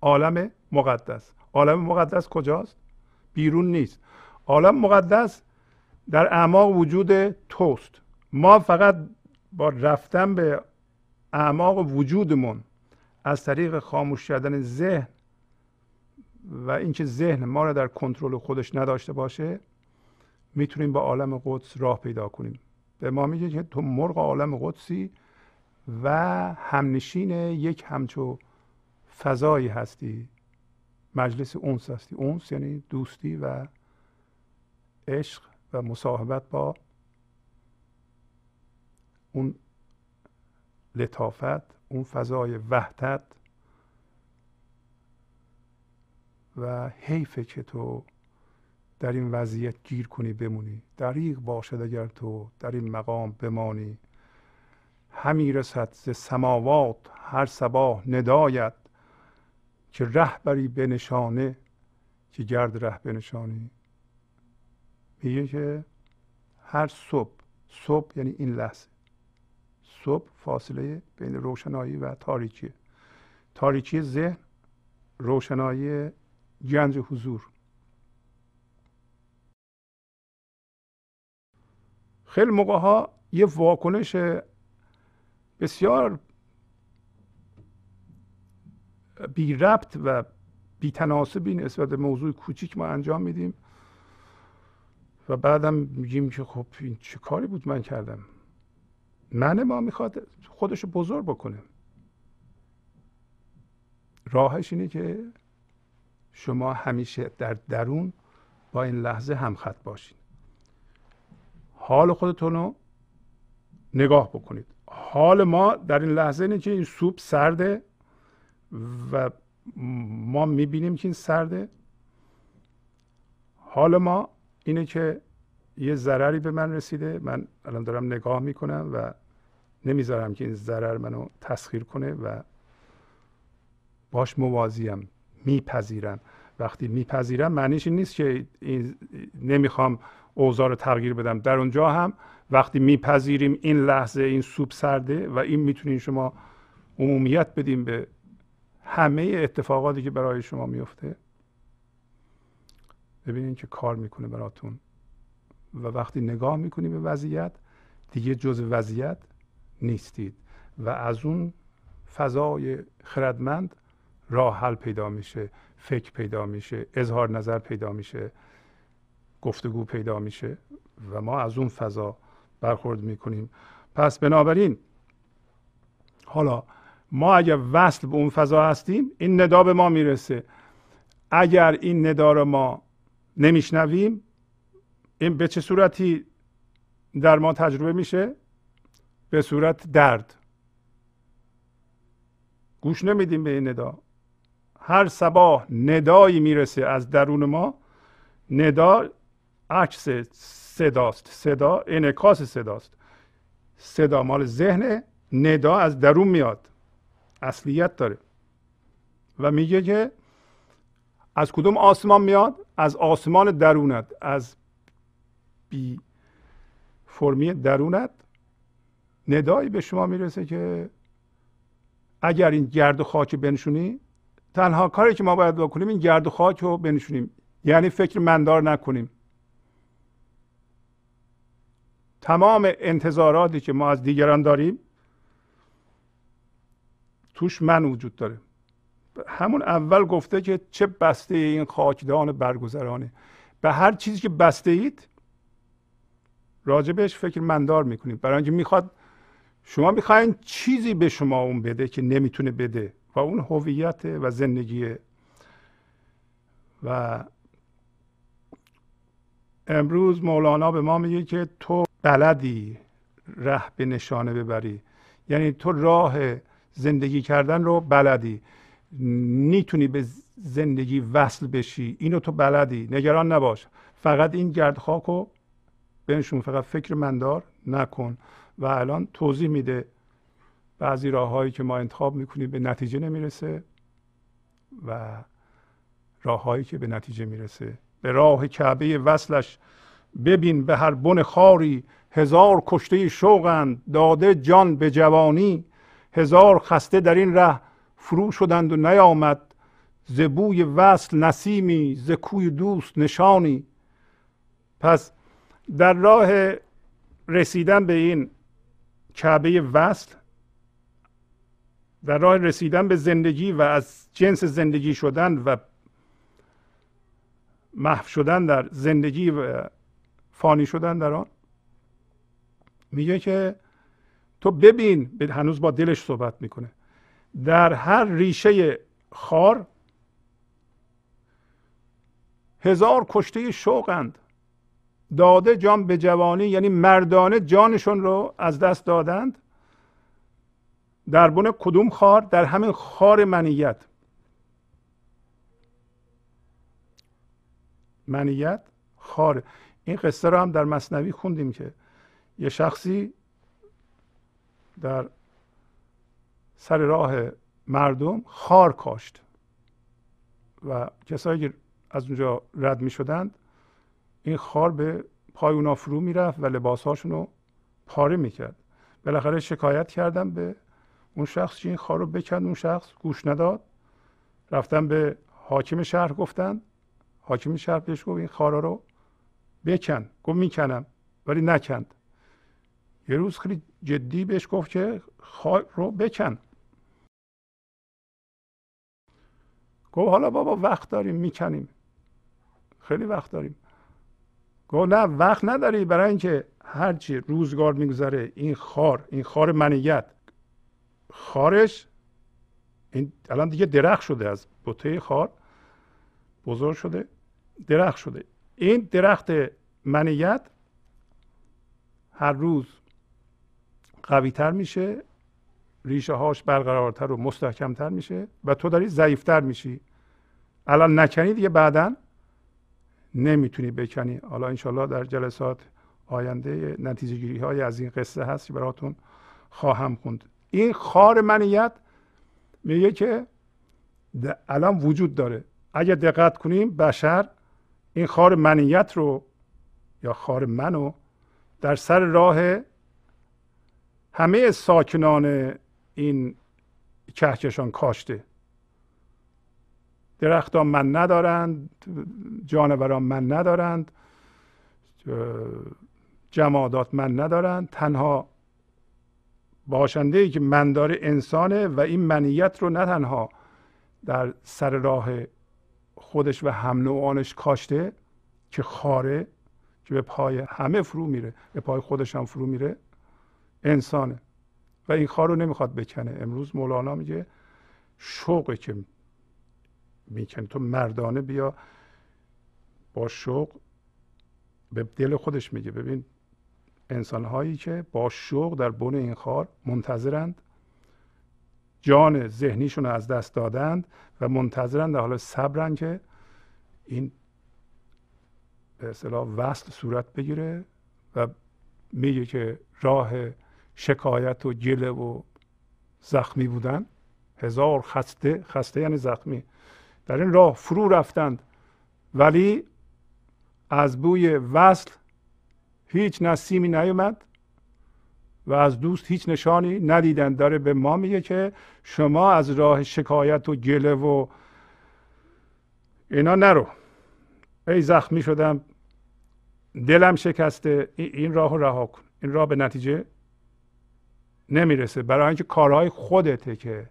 عالم مقدس. عالم مقدس کجاست؟ بیرون نیست. عالم مقدس در اعماق وجود توست. ما فقط با رفتن به اعماق وجودمون از طریق خاموش کردن ذهن و اینکه ذهن ما رو در کنترل خودش نداشته باشه می‌تونیم با عالم قدس راه پیدا کنیم. به ما میگه که تو مرغ عالم قدسی و همنشین یک همچو فضایی هستی. مجلس اونس هستی. اونس یعنی دوستی و عشق و مصاحبت با اون لطافت اون فضای وحدت و حیفه که تو در این وضعیت گیر کنی بمونی. دریغ باشد اگر تو در این مقام بمانی. همی رسد ز سماوات هر صباح ندایت که رهبری به نشانه که گرد ره بنشانی میگه که هر صبح صبح یعنی این لحظه. صبح فاصله بین روشنایی و تاریکی تاریکی ذهن روشنایی گنج حضور. خیلی موقع ها یه واکنش بسیار بی ربط و بی تناسبی نسبت به موضوع کوچیک ما انجام میدیم و بعدم میگیم که خب این چه کاری بود من کردم؟ من ما می‌خواد خودشو بزرگ بکنه. راهش اینه که شما همیشه در درون با این لحظه همخط باشید حال خودتون رو نگاه بکنید. حال ما در این لحظه اینه که این سوپ سرده و ما می‌بینیم که این سرده. حال ما اینه که یه ضرری به من رسیده. من الان دارم نگاه می‌کنم و نمی‌ذارم که این ضرر منو تسخیر کنه و باش موازیم میپذیرم. وقتی میپذیرم معنیش این نیست که این نمی‌خوام اوضاع رو تغییر بدم. در اونجا هم وقتی میپذیریم این لحظه این سوپ سرده و این می‌تونین شما عمومیت بدیم به همه اتفاقاتی که برای شما میفته ببینید که کار می‌کنه براتون. و وقتی نگاه می‌کنی به وضعیت دیگه جز وضعیت نیستید. و از اون فضای خردمند راه حل پیدا میشه فکر پیدا میشه اظهار نظر پیدا میشه. گفتگو پیدا میشه و ما از اون فضا برخورد می‌کنیم. پس بنابراین حالا ما اگر وصل به اون فضا هستیم این ندا به ما می‌رسه. اگر این ندا رو ما نمیشنویم این به چه صورتی در ما تجربه میشه؟ به صورت درد. گوش نمیدیم به این ندا. هر صبح ندایی می‌رسه از درون ما. ندا عکس صداست. صدا انعکاس صداست. صدا مال ذهن ندا از درون میاد. اصلیت داره. و میگه که از کدوم آسمان میاد؟ از آسمان درونت. از بی فرمی درونت. ندایی به شما می‌رسه که اگر این گرد و خاک بنشونی تنها کاری که ما باید بکنیم این گرد و خاک رو بنشونیم. یعنی فکر مندار نکنیم. تمام انتظاراتی که ما از دیگران داریم توش من وجود داره. همون اول گفته که چه بسته این خاکدان برگذرانه به هر چیزی که بسته اید راجبش فکر مندار می‌کنید. برای اینکه می‌خواد شما می‌خواین چیزی به شما اون بده که نمی‌تونه بده. و اون هویت و زندگیه و امروز مولانا به ما میگه که تو بلدی ره به نشانه ببری. یعنی تو راه زندگی کردن رو بلدی. می‌تونی به زندگی وصل بشی. اینو تو بلدی. نگران نباش. فقط این گرد خاک رو بنشون. فقط فکر مندار نکن. و الان توضیح میده بعضی راههایی که ما انتخاب می‌کنیم به نتیجه نمی‌رسه و راههایی که به نتیجه می‌رسه. به راه کعبه وصلش ببین به هر بن خاری هزار کشته شوقند داده جان به جوانی. هزار خسته در این ره فرو شدند و نیامد. زبوی وصل نسیمی ز کوی دوست نشانی. پس در راه رسیدن به این کعبه وصل در راه رسیدن به زندگی و از جنس زندگی شدن و محو شدن در زندگی و فانی شدن در آن. میگه که تو ببین هنوز با دلش صحبت می‌کنه. در هر ریشه خار هزار کشته شوقند. داده جان به جوانی یعنی مردانه جانشون رو از دست دادند. در بن کدوم خار؟ در همین خار منیت. منیت خار. این قصه رو هم در مصنوی خوندیم که یه شخصی در سر راه مردم خار کاشت و کسایی که از اونجا رد می شدند این خار به پای اونا فرو می‌رفت و لباسهاشون رو پاره می‌کرد. بالاخره شکایت کردم به اون شخص که این خار رو بکند اون شخص گوش نداد. رفتن به حاکم شهر گفتن حاکم شهر بهش گفت این خارا رو بکن گفت می‌کنم ولی نکند یه روز خیلی جدی بهش گفت که خار رو بکن گفت حالا بابا وقت داریم می‌کنیم خیلی وقت داریم. گفت نه وقت نداری برای اینکه هرچی روزگار میگذره این خار این خار منیت. خارش این الان دیگه درخت شده از بوته خار بزرگ شده درخت شده. این درخت منیت هر روز قوی تر میشه ریشه هاش برقرارتر و مستحکمتر میشه و تو داری ضعیفتر میشی. الان نکنی دیگه بعدا نمی‌تونی بکنی. حالا انشالله در جلسات آینده نتیجه گیری های از این قصه هست که براتون خواهم خوند. این خار منیت میگه که الان وجود داره. اگر دقت کنیم بشر این خار منیت رو یا خار منو در سر راه همه ساکنان این کهکشان کاشته. درختان من ندارند جانوران من ندارند جمادات من ندارن تنها باشنده ای که من داره انسانه و این منیت رو نه تنها در سر راه خودش و هم نوعانش کاشته که خاره که به پای همه فرو میره. به پای خودش هم فرو میره. انسانه. و این خار رو نمی‌خواد بکنه. امروز مولانا میگه شوقه که می‌کنه تو مردانه بیا با شوق به دل خودش میگه. ببین انسان هایی که با شوق در بن این خار منتظرند. جان ذهنیشون رو از دست دادند و منتظرند در حال صبرن که این به اصطلاح وصل صورت بگیره و میگه که راه شکایت و گله و زخمی بودن هزار خسته خسته یعنی زخمی. در این راه فرو رفتند. ولی از بوی وصل هیچ نسیمی نیومد. و از دوست هیچ نشانی ندیدن. داره به ما میگه که شما از راه شکایت و گله و اینا نرو. ای زخمی شدم. دلم شکسته. این راه رها کن. این راه به نتیجه نمی‌رسه. برای اینکه کارهای خودته که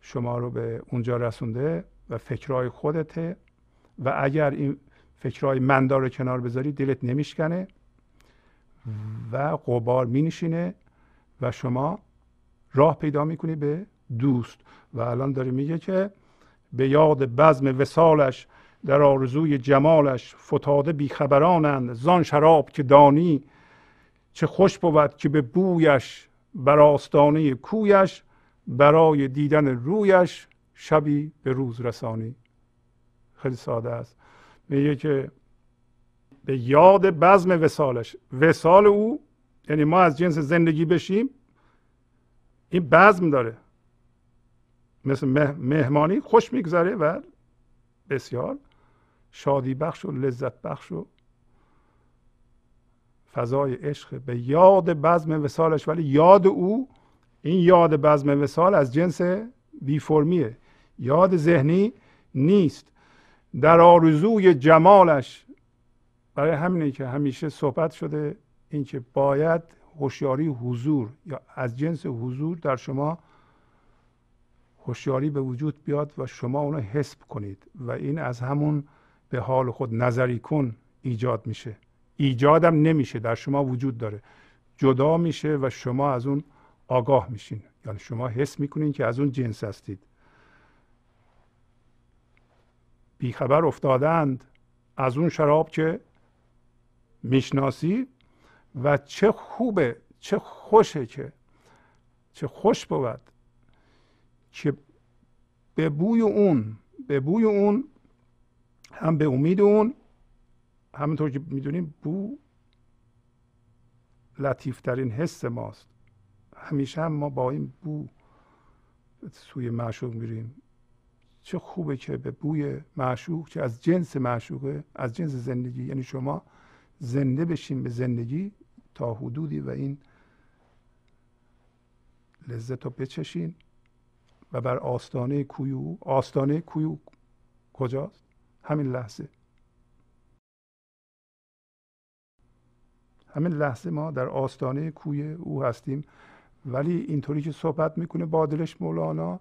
شما رو به اونجا رسونده و فکرهای خودته. و اگر این فکرهای مندار رو کنار بذاری دلت نمیشکنه. و قبار مینشینه و شما راه پیدا می‌کنی به دوست. و الان داره میگه که به یاد بزم وسالش در آرزوی جمالش فتاده بیخبرانند. زان شراب که دانی چه خوش بود که به بویش بر آستانه کویش برای دیدن رویش شبی به روز رسانی. خیلی ساده است. میگه که به یاد بزم وسالش. وسال او یعنی ما از جنس زندگی بشیم این بزم داره. مثل مهمانی خوش میگذره و بسیار شادی بخش و لذت بخش و فضای عشق به یاد بزم وسالش. ولی یاد او این یاد بزم وسال از جنس بی فرمیه یاد ذهنی نیست. در آرزوی جمالش برای همینه که همیشه صحبت شده اینکه باید هوشیاری حضور یا از جنس حضور در شما هوشیاری به وجود بیاد و شما اونو حسب کنید و این از همون به حال خود نظری کن ایجاد میشه. ایجادم نمیشه در شما وجود داره. جدا میشه و شما از اون آگاه میشین. یعنی شما حس می‌کنین که از اون جنس هستید. بیخبر افتادند از اون شراب که می‌شناسی و چه خوبه چه خوشه که چه خوش بود که به بوی اون به بوی اون هم به امید اون همونطور که می‌دونیم بو لطیفترین حس ماست. همیشه هم ما با این بو سوی معشوق میریم. چه خوبه که به بوی معشوق که از جنس معشوقه از جنس زندگی یعنی شما زنده بشین به زندگی تا حدودی و این لذت رو بچشین و بر آستانه کوی آستانه کوی کجاست؟ همین لحظه. همین لحظه ما در آستانه کوی او هستیم. ولی اینطوری که صحبت می‌کنه با دلش مولانا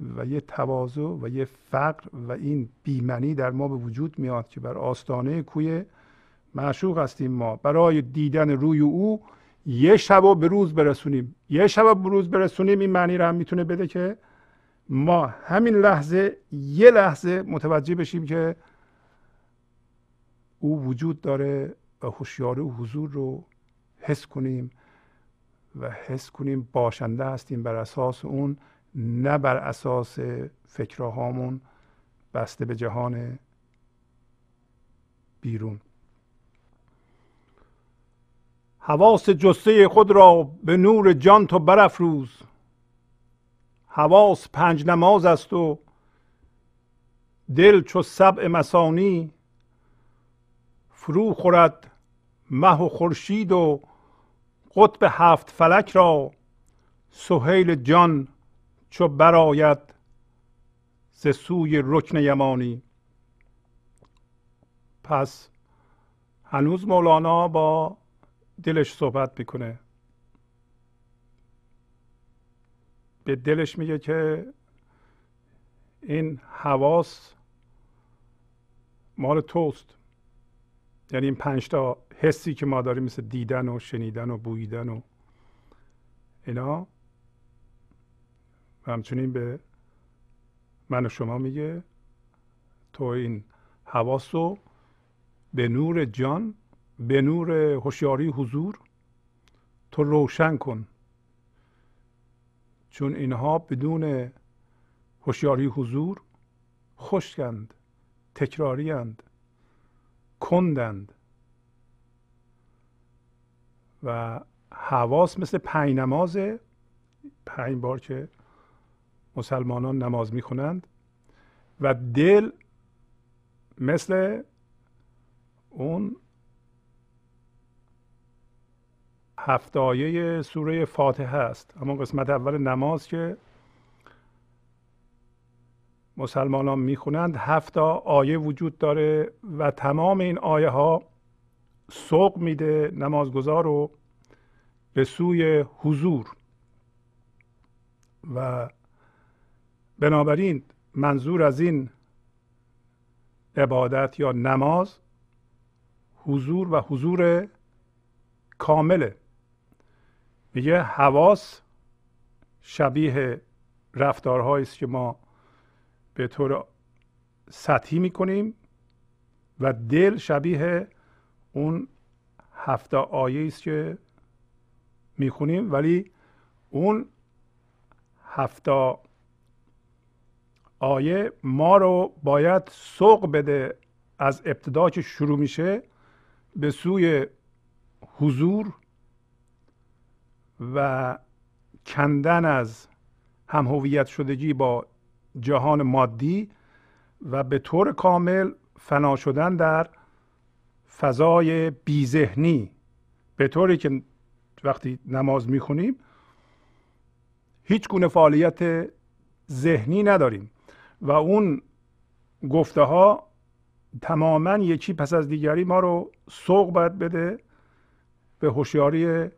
و یه تواضع و یه فقر و این بیمنی در ما به وجود میاد که بر آستانه کوی معشوق هستیم ما. برای دیدن روی او یه شب به روز برسونیم. یه شب به روز برسونیم این معنی رو هم می‌تونه بده که ما همین لحظه یه لحظه متوجه بشیم که او وجود داره و هوشیاری و حضور رو حس کنیم و حس کنیم باشنده هستیم بر اساس اون نه بر اساس فکرهامون بسته به جهان بیرون. حواس جسته خود را به نور جان تو برافروز. حواس پنج نماز است و دل چو سبع مسانی فرو خورد مه و خورشید و قطب هفت فلک را سهیل جان چو براید ز سوی رکن یمانی. پس هنوز مولانا با دلش صحبت می‌کنه. به دلش میگه که این حواس مال توست. یعنی این پنج تا حسی که ما داریم مثل دیدن و شنیدن و بویدن و اینا. و همچنین به من و شما میگه تو این حواس رو به نور جان به نور هوشیاری حضور تو روشن کن. چون اینها بدون هوشیاری حضور خشکند تکراریند کندند. و حواس مثل پنج نماز پنج بار که مسلمانان نماز می‌خونند و دل مثل اون هفتایه سوره فاتحه است. اما قسمت اول نماز که مسلمانان می‌خونند هفت آیه وجود داره و تمام این آیه ها سوق میده نمازگزار رو به سوی حضور. و بنابراین منظور از این عبادت یا نماز حضور و حضور کامله. میگه حواس شبیه رفتارهایی است که ما به طور سطحی می‌کنیم و دل شبیه اون هفته آیه است که می‌خونیم. ولی اون هفته آیه ما رو باید سوق بده از ابتدا که شروع میشه به سوی حضور و کندن از هم هویت شدگی با جهان مادی و به طور کامل فنا شدن در فضای بیذهنی. به طوری که وقتی نماز می‌خونیم هیچ گونه فعالیت ذهنی نداریم و اون گفته ها تماما یکی پس از دیگری ما رو سوق باید بده به هوشیاری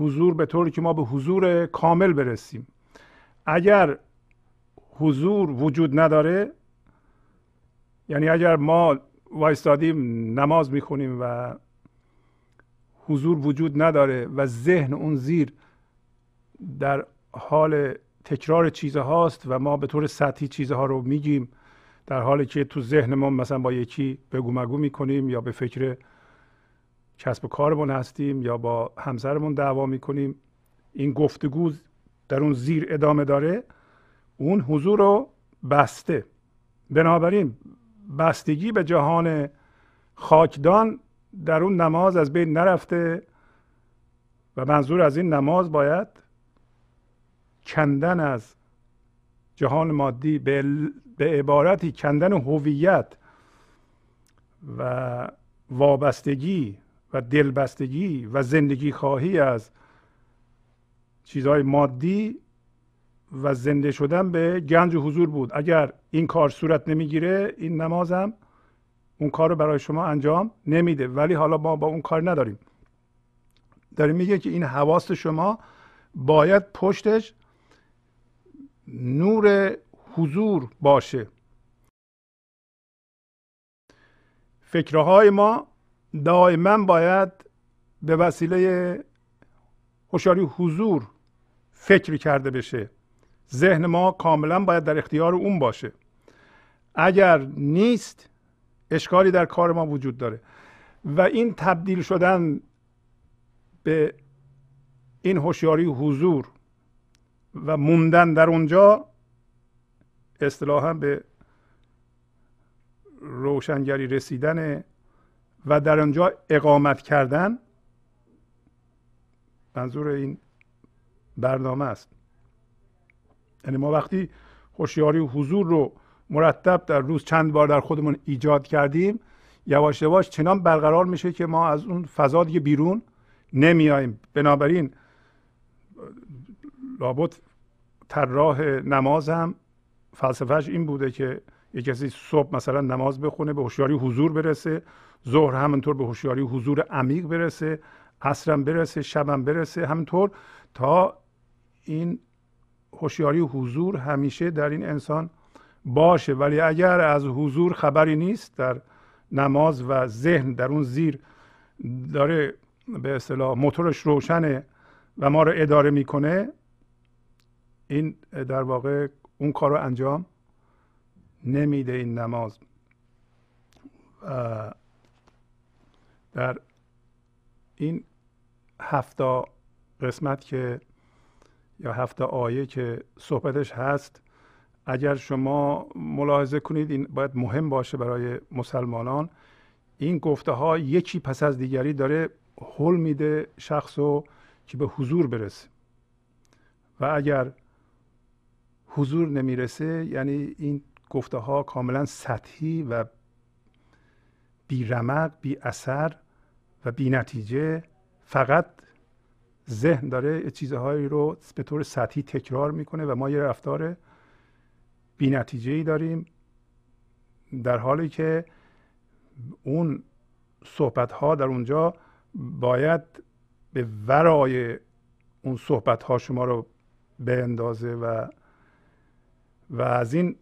حضور به طوری که ما به حضور کامل برسیم. اگر حضور وجود نداره یعنی اگر ما وایستادیم نماز می‌خونیم و حضور وجود نداره و ذهن اون زیر در حال تکرار چیزهاست و ما به طور سطحی چیزها رو میگیم در حالی که تو ذهن ما مثلا با یکی بگو مگو می‌کنیم یا به فکر کسب کارمون هستیم یا با همسرمون دعوا می‌کنیم این گفتگو در اون زیر ادامه داره. اون حضور رو بسته. بنابراین بستگی به جهان خاکدان در اون نماز از بین نرفته و منظور از این نماز باید کندن از جهان مادی به, به عبارتی کندن هویت و وابستگی و دلبستگی و زندگی خواهی از چیزهای مادی و زنده شدن به گنج و حضور بود. اگر این کار صورت نمی‌گیره این نمازم اون کار رو برای شما انجام نمیده. ولی حالا ما با اون کار نداریم. داریم میگه که این حواس شما باید پشتش نور حضور باشه. فکرهای ما دائما باید به وسیله هوشیاری حضور فکر کرده بشه. ذهن ما کاملا باید در اختیار اون باشه. اگر نیست اشکالی در کار ما وجود داره. و این تبدیل شدن به این هوشیاری حضور و موندن در اونجا اصطلاحا به روشنگری رسیدن و در اونجا اقامت کردن منظور این برنامه است. یعنی ما وقتی هوشیاری و حضور رو مرتب در روز چند بار در خودمون ایجاد کردیم یواش یواش چنان برقرار میشه که ما از اون فضا دیگه بیرون نمیاییم. بنابراین لابد طراح نماز هم فلسفهش این بوده که یک کسی صبح مثلا نماز بخونه به هوشیاری حضور برسه. ظهر همینطور به هوشیاری حضور عمیق برسه عصرم برسه شبم برسه همینطور تا این هوشیاری حضور همیشه در این انسان باشه. ولی اگر از حضور خبری نیست در نماز و ذهن در اون زیر داره به اصطلاح موتورش روشنه و ما رو اداره می‌کنه این در واقع اون کار رو انجام نمیده این نماز. در این هفتا قسمت که یا هفته آیه که صحبتش هست اگر شما ملاحظه کنید این باید مهم باشه برای مسلمانان. این گفته ها یکی پس از دیگری داره حل میده شخص رو که به حضور برسه. و اگر حضور نمی‌رسه یعنی این گفته ها کاملا سطحی و بی رمق بی اثر و بی نتیجه. فقط ذهن داره چیزهایی رو به طور سطحی تکرار می‌کنه و ما یه رفتار بی نتیجه ای داریم در حالی که اون صحبت ها در اونجا باید به ورای اون صحبت ها شما رو به اندازه و و از این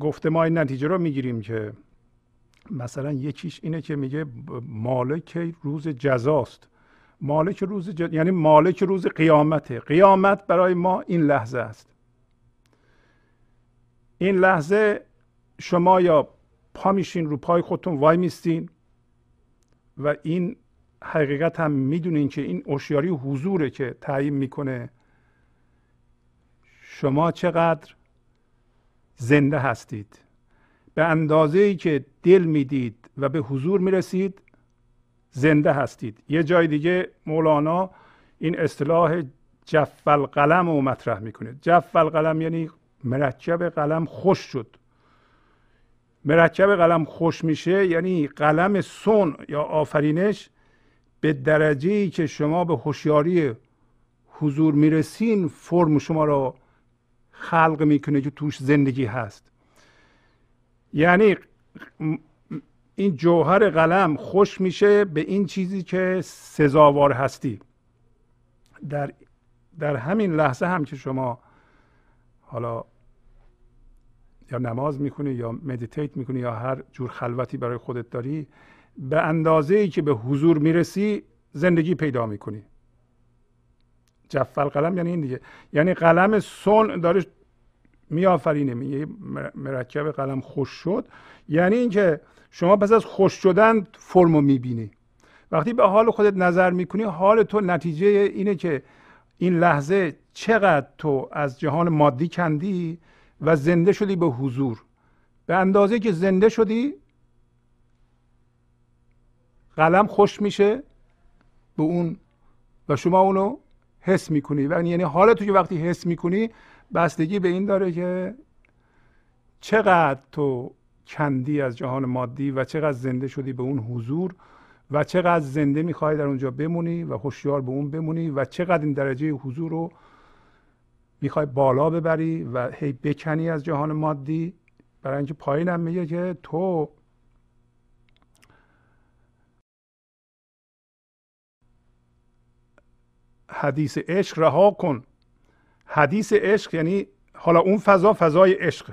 گفته ما این نتیجه رو می‌گیریم که مثلا یکیش اینه که میگه مالک روز جزاست. مالک روز جز... یعنی مالک روز قیامته. قیامت برای ما این لحظه است. این لحظه شما یا پا میشین رو پای خودتون وای میستین و این حقیقت هم می‌دونین که این اشیاری حضوره که تعیین می‌کنه شما چقدر زنده هستید. به اندازه ای که دل می‌دید و به حضور می‌رسید زنده هستید. یه جای دیگه مولانا این اصطلاح جف القلم رو مطرح می‌کنه. جف القلم یعنی مرکب قلم خوش شد. مرکب قلم خوش میشه یعنی قلم سون یا آفرینش به درجه ای که شما به هوشیاری حضور می‌رسین فرم شما رو خلق می‌کنه که توش زندگی هست. یعنی این جوهر قلم خوش میشه به این چیزی که سزاوار هستی. در در همین لحظه هم که شما حالا یا نماز می‌کنی یا مدیتیت می‌کنی یا هر جور خلوتی برای خودت داری به اندازه ای که به حضور می‌رسی زندگی پیدا می‌کنی. جفل قلم یعنی این دیگه. یعنی قلم سون داره میآفرینه میگه مرکب قلم خوش شد. یعنی اینکه شما پس از خوش شدن فرمو می‌بینی. وقتی به حال خودت نظر می‌کنی حال تو نتیجه اینه که این لحظه چقدر تو از جهان مادی کندی و زنده شدی به حضور. به اندازه که زنده شدی قلم خوش میشه به اون و شما اونو حس می‌کنی. و یعنی حال تو که وقتی حس می‌کنی بستگی به این داره که چقدر تو کندی از جهان مادی و چقدر زنده شدی به اون حضور و چقدر زنده می‌خوای در اونجا بمونی و هوشیار به اون بمونی و چقدر این درجه حضور رو می‌خوای بالا ببری و هی بکنی از جهان مادی. برای اینکه پایینم میگه که تو حدیث عشق رها کن. حدیث عشق یعنی حالا اون فضا فضای عشق.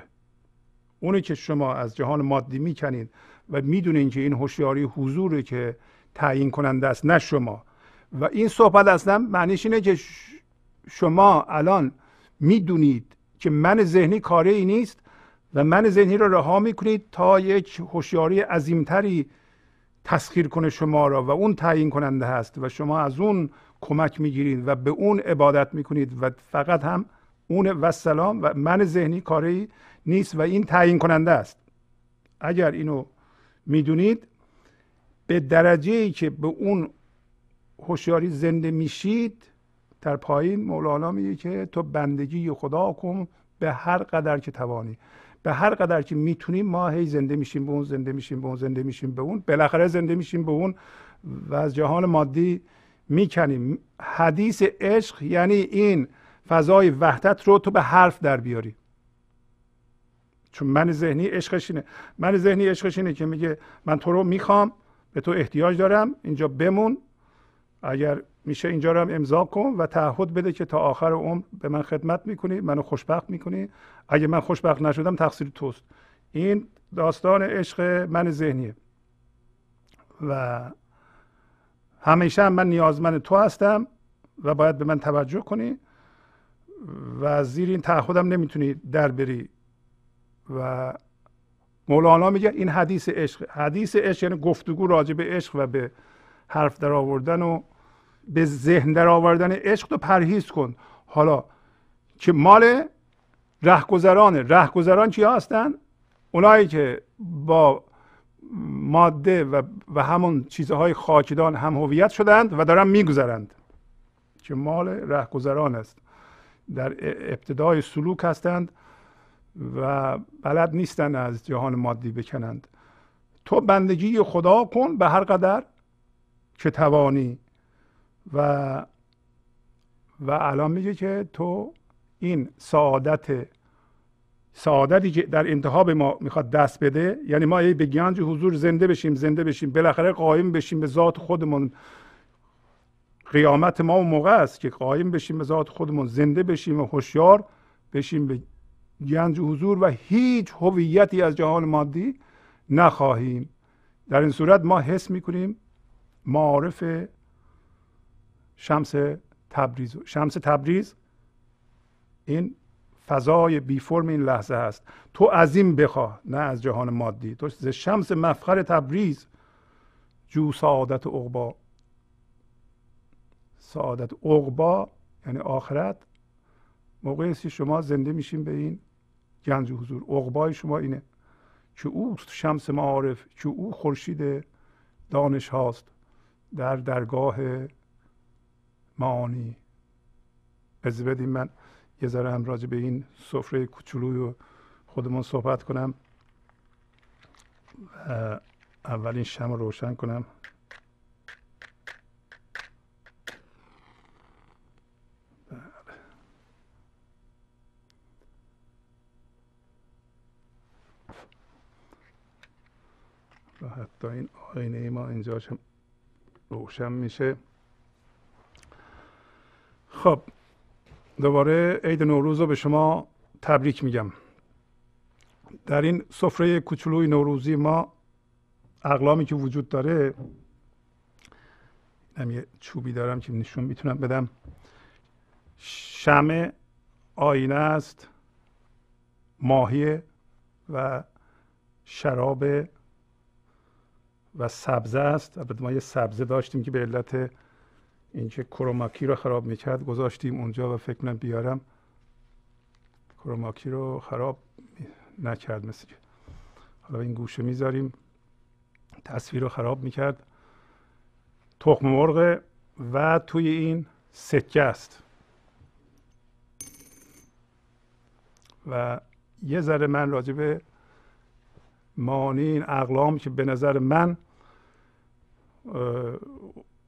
اونی که شما از جهان مادی می‌کنید و می‌دونین که این هوشیاری حضوری که تعیین کننده است نه شما. و این صحبت اصلا معنیش اینه که شما الان می‌دونید که من ذهنی کاری نیست و من ذهنی رو رها می‌کنید تا یک هوشیاری عظیمتری تسخیر کنه شما را و اون تعیین کننده هست و شما از اون کمک می‌گیرید و به اون عبادت می‌کنید و فقط هم اون و سلام و من ذهنی کاری نیست و این تعیین کننده است. اگر اینو می‌دونید به درجه ای که به اون هوشیاری زنده میشید در پایین مولانا میگه که تو بندگی خدا کن به هر قدر که توانی. به هر قدر که می‌تونیم ما هی زنده میشیم به اون زنده میشیم به اون زنده میشیم به اون بالاخره زنده میشیم به اون و از جهان مادی می‌کنیم. حدیث عشق یعنی این فضای وحدت رو تو به حرف در بیاری. چون من ذهنی عشقش اینه. من ذهنی عشقش اینه که میگه من تو رو می‌خوام به تو احتیاج دارم اینجا بمون. اگر میشه اینجا رو هم امضا کن و تعهد بده که تا آخر عمر به من خدمت می‌کنی منو خوشبخت می‌کنی. اگه من خوشبخت نشدم تقصیر توست. این داستان عشق من ذهنیه. و همیشه هم من نیازمند تو هستم و باید به من توجه کنی و زیر این تعهدم نمی‌تونی در بری. و مولانا میگه این حدیث عشق حدیث عشق یعنی گفتگو راجع به عشق و به حرف در آوردن و به ذهن در آوردن عشق تو پرهیز کن. حالا که مال رهگذرانه رهگذران چی هستن؟ اونایی که با ماده و, و همون چیزهای خاکدان هم هویت شدند و دارن میگذرند. که مال رهگذران است. در ابتدای سلوک هستند و بلد نیستن از جهان مادی بکنند. تو بندگی خدا کن به هر قدر که توانی. و و الان میگه که تو این سعادت سعادتی که در انتها به ما می‌خواد دست بده یعنی ما به گنج حضور زنده بشیم زنده بشیم بالاخره قایم بشیم به ذات خودمون. قیامت ما اون موقع است که قایم بشیم به ذات خودمون زنده بشیم و هوشیار بشیم به گنج حضور و هیچ هویتی از جهان مادی نخواهیم. در این صورت ما حس می‌کنیم معارف شمس تبریز. شمس تبریز این فضای بی فرم این لحظه هست. تو از این بخواه نه از جهان مادی. تو ز شمس مفخر تبریز. جو سعادت عقبا. سعادت عقبا یعنی آخرت. موقعی است شما زنده میشین به این گنج حضور. عقبای شما اینه که اوست شمس معارف که او خورشید دانش هاست در درگاه معانی از بدیم من یه ذره هم راجع به این سفره کوچولوی خودمون صحبت کنم. و اولین شم رو روشن کنم. و حتی این آینه ما اینجا روشن میشه. خب دوباره عید نوروز رو به شما تبریک میگم. در این سفره کوچولوی نوروزی ما اقلامی که وجود داره هم یه چوبی دارم که نشون می‌تونم بدم. شمع آینه است ماهی و شراب و سبزه است. البته ما یه سبزه داشتیم که به علت اینکه کروماکی رو خراب می‌کرد گذاشتیم اونجا و فکر کنم بیارم. کروماکی رو خراب نکرد مثل حالا این گوشه می‌ذاریم. تصویر رو خراب می‌کرد. تخم مرغ و توی این سکه است. و یه ذره من راجبه مانی این اقلام که به نظر من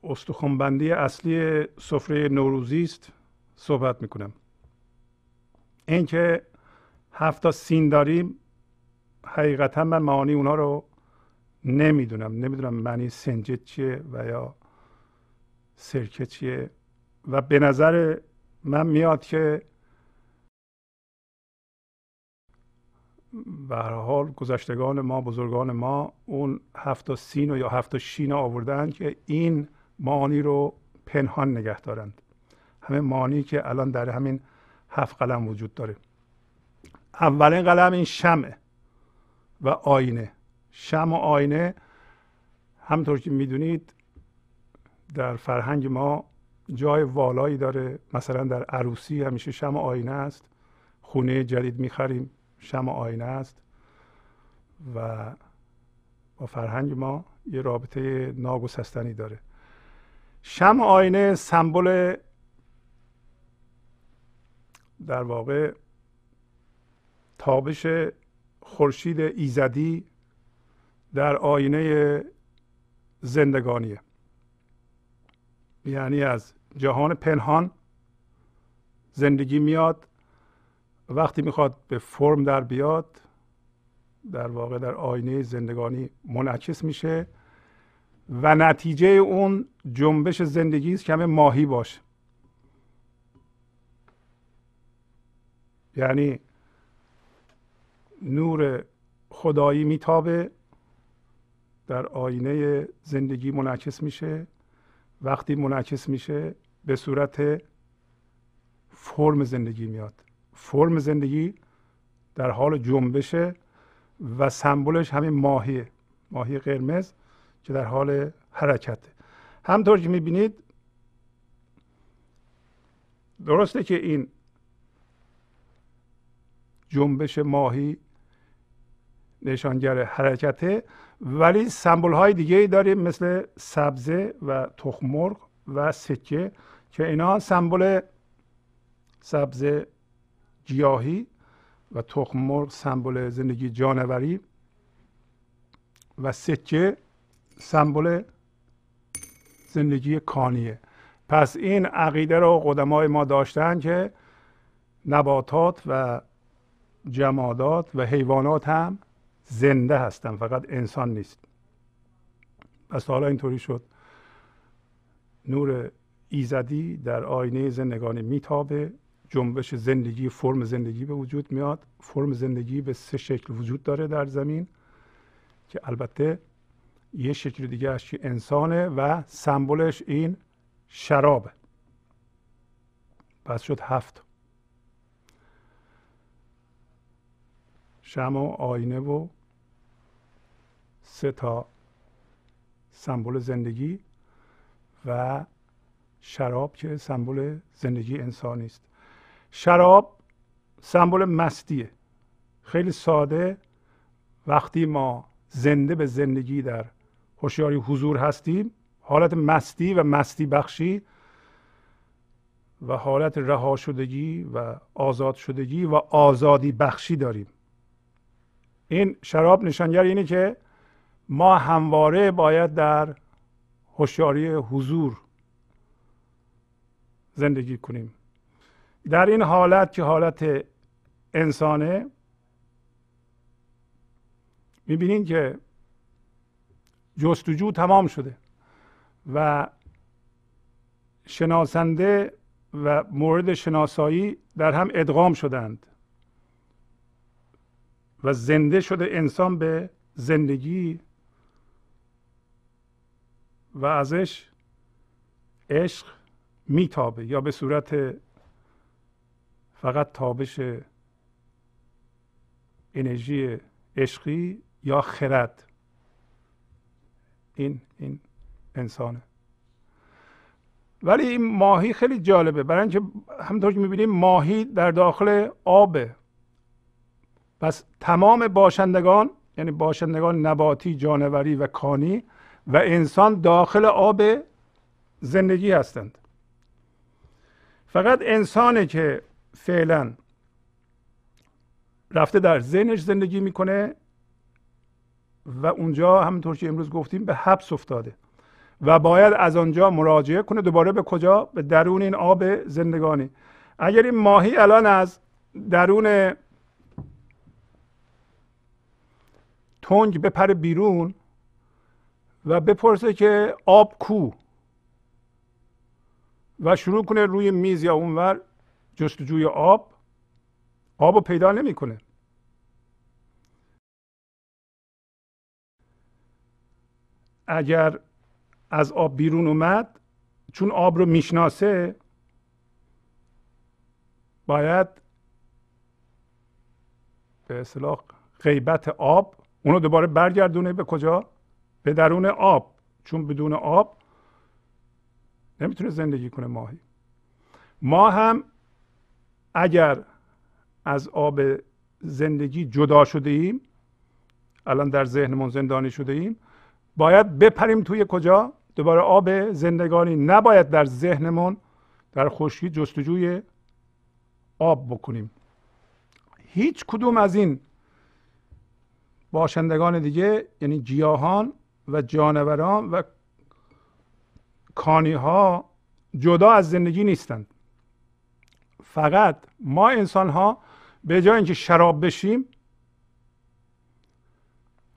استخوانبندی اصلی سفره نوروزی است. صحبت می‌کنم. اینکه هفت تا سین داریم حقیقتا من معانی اونا رو نمی‌دونم. نمی‌دونم معنی سنجت چیه و یا سرکه چیه. و به نظر من میاد که به هر حال گذشتگان ما بزرگان ما اون هفت سین و یا هفت شین آوردن که این معانی رو پنهان نگه دارند. همه معانی که الان در همین هفت قلم وجود داره. اولین قلم این شمع و آینه. شمع و آینه همطور که می‌دونید در فرهنگ ما جای والایی داره. مثلا در عروسی همیشه شمع آینه است. خونه جدید می‌خریم شمع آینه است. و با فرهنگ ما یه رابطه ناگسستنی داره. شم آینه سمبل در واقع تابش خورشید ایزدی در آینه زندگانیه. یعنی از جهان پنهان زندگی میاد وقتی می‌خواد به فرم در بیاد در واقع در آینه زندگانی منعکس میشه. و نتیجه اون جنبش زندگی است که همه ماهی باشه. یعنی نور خدایی میتابه در آینه زندگی منعکس میشه. وقتی منعکس میشه به صورت فرم زندگی میاد. فرم زندگی در حال جنبشه و سمبلش همین ماهیه. ماهی قرمز. که در حال حرکته همطور که می‌بینید درسته که این جنبش ماهی نشانگر حرکته ولی سمبل های دیگه ای داریم مثل سبزه و تخمرغ و سکه که اینا سمبل سبزه گیاهی و تخمرغ سمبل زندگی جانوری و سکه سمبل زندگی کانیه. پس این عقیده رو قدمای ما داشتن که نباتات و جمادات و حیوانات هم زنده هستن فقط انسان نیست. پس حالا اینطوری شد. نور ایزدی در آینه زندگانی میتابه. جنبش زندگی فرم زندگی به وجود میاد. فرم زندگی به سه شکل وجود داره در زمین که البته یه شکل دیگه که انسانه و سمبلش این شرابه. پس شد هفت. شم و آینه و سه تا سمبل زندگی و شراب که سمبل زندگی انسانی است شراب سمبل مستیه. خیلی ساده. وقتی ما زنده به زندگی در هوشیاری حضور هستیم حالت مستی و مستی بخشی و حالت رها شدگی و آزاد شدگی و آزادی بخشی داریم. این شراب نشانگر اینه که ما همواره باید در هوشیاری حضور زندگی کنیم. در این حالت که حالت انسانه می‌بینین که جستجو تمام شده و شناسنده و مورد شناسایی در هم ادغام شدند و زنده شده انسان به زندگی و ازش عشق میتابه یا به صورت فقط تابش انرژی عشقی یا خرد. این این انسانه. ولی این ماهی خیلی جالبه. برای اینکه همونطور که می‌بینیم ماهی در داخل آبه. پس تمام باشندگان یعنی باشندگان نباتی جانوری و کانی و انسان داخل آب زندگی هستند. فقط انسانه که فعلا رفته در ذهنش زندگی می‌کنه و اونجا همونطور که امروز گفتیم به حبس افتاده و باید از آنجا مراجعه کنه. دوباره به کجا؟ به درون این آب زندگانی. اگر این ماهی الان از درون تنگ بپره بیرون و بپرسه که آب کو و شروع کنه روی میز یا اونور جستجوی آب آب رو پیدا نمی‌کنه. اگر از آب بیرون اومد چون آب رو می‌شناسه باید به اصطلاح غیبت آب اونو دوباره برگردونه به کجا؟ به درون آب. چون بدون آب نمی‌تونه زندگی کنه ماهی. ما هم اگر از آب زندگی جدا شده ایم الان در ذهنمون زندانی شده ایم باید بپریم توی کجا؟ دوباره آب زندگانی نباید در ذهنمون در خشکی جستجوی آب بکنیم. هیچ کدوم از این باشندگان دیگه یعنی گیاهان و جانوران و کانی ها جدا از زندگی نیستند. فقط ما انسان ها به جای اینکه شراب بشیم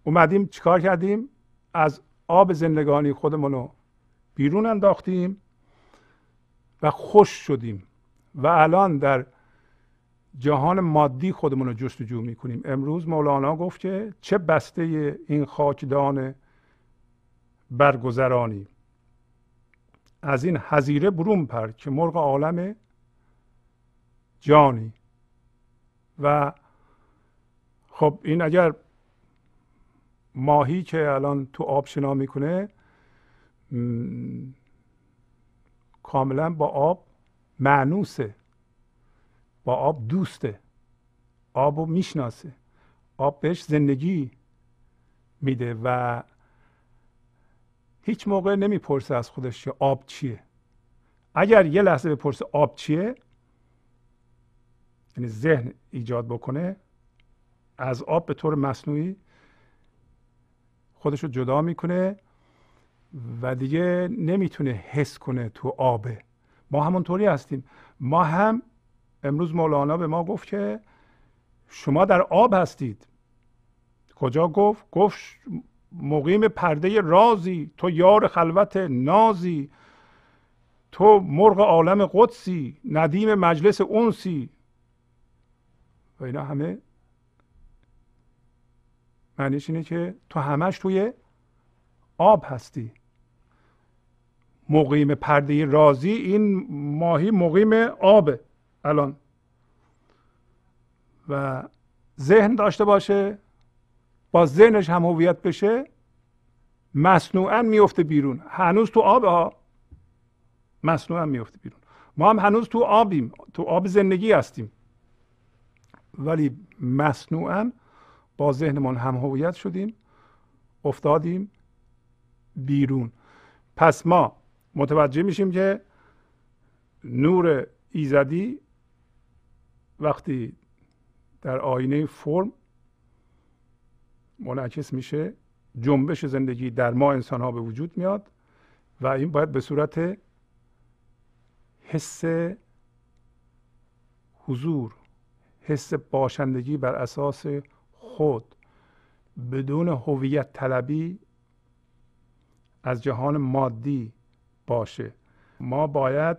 اومدیم چیکار کردیم؟ از آب زندگانی خودمون رو بیرون انداختیم و خوش شدیم و الان در جهان مادی خودمون رو جستجو می‌کنیم. امروز مولانا گفت که چه بسته این خاکدان برگذرانی از این حزیره برون پر که مرغ عالم جانی. و خب این اگر ماهی که الان تو آب شنا می‌کنه کاملا با آب معنوسه. با آب دوسته. آب رو می‌شناسه. آب بهش زندگی میده و هیچ موقع نمی‌پرسه از خودش که آب چیه. اگر یه لحظه بپرسه آب چیه یعنی ذهن ایجاد بکنه از آب به طور مصنوعی خودش رو جدا می‌کنه و دیگه نمی‌تونه حس کنه تو آبه ما همونطوری هستیم. ما هم امروز مولانا به ما گفت که شما در آب هستید. کجا گفت؟ گفت مقیم پرده رازی تو یار خلوت نازی تو مرغ عالم قدسی ندیم مجلس اونسی و اینا همه معنیش اینه که تو همش توی آب هستی. مقیم پرده رازی این ماهی مقیم آبه الان. و ذهن داشته باشه با ذهنش هم هویت بشه مصنوعا میفته بیرون. هنوز تو آب ها مصنوعا میفته بیرون. ما هم هنوز تو آبیم تو آب زندگی هستیم. ولی مصنوعا با ذهنمان هم هویت شدیم افتادیم بیرون. پس ما متوجه میشیم که نور ایزدی وقتی در آینه فرم منعکس میشه جنبش زندگی در ما انسان ها به وجود میاد و این باید به صورت حس حضور حس باشندگی بر اساس خود بدون هویت طلبی از جهان مادی باشه. ما باید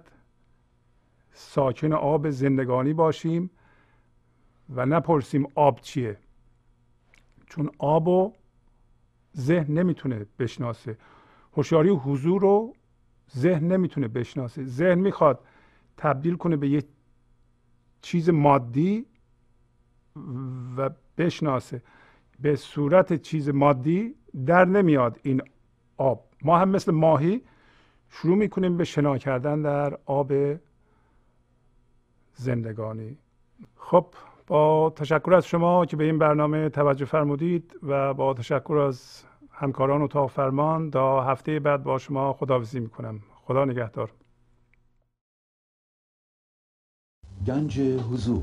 ساکن آب زندگانی باشیم و نپرسیم آب چیه. چون آب و ذهن نمی‌تونه بشناسه. هوشیاری حضور رو ذهن نمی‌تونه بشناسه. ذهن می‌خواد تبدیل کنه به یه چیز مادی و بشناسه. به صورت چیز مادی در نمیاد این آب. ما هم مثل ماهی شروع می‌کنیم به شنا کردن در آب زندگانی. خب با تشکر از شما که به این برنامه توجه فرمودید و با تشکر از همکاران اتاق فرمان تا هفته بعد با شما خداحافظی می‌کنم. خدا نگهدار. گنج حضور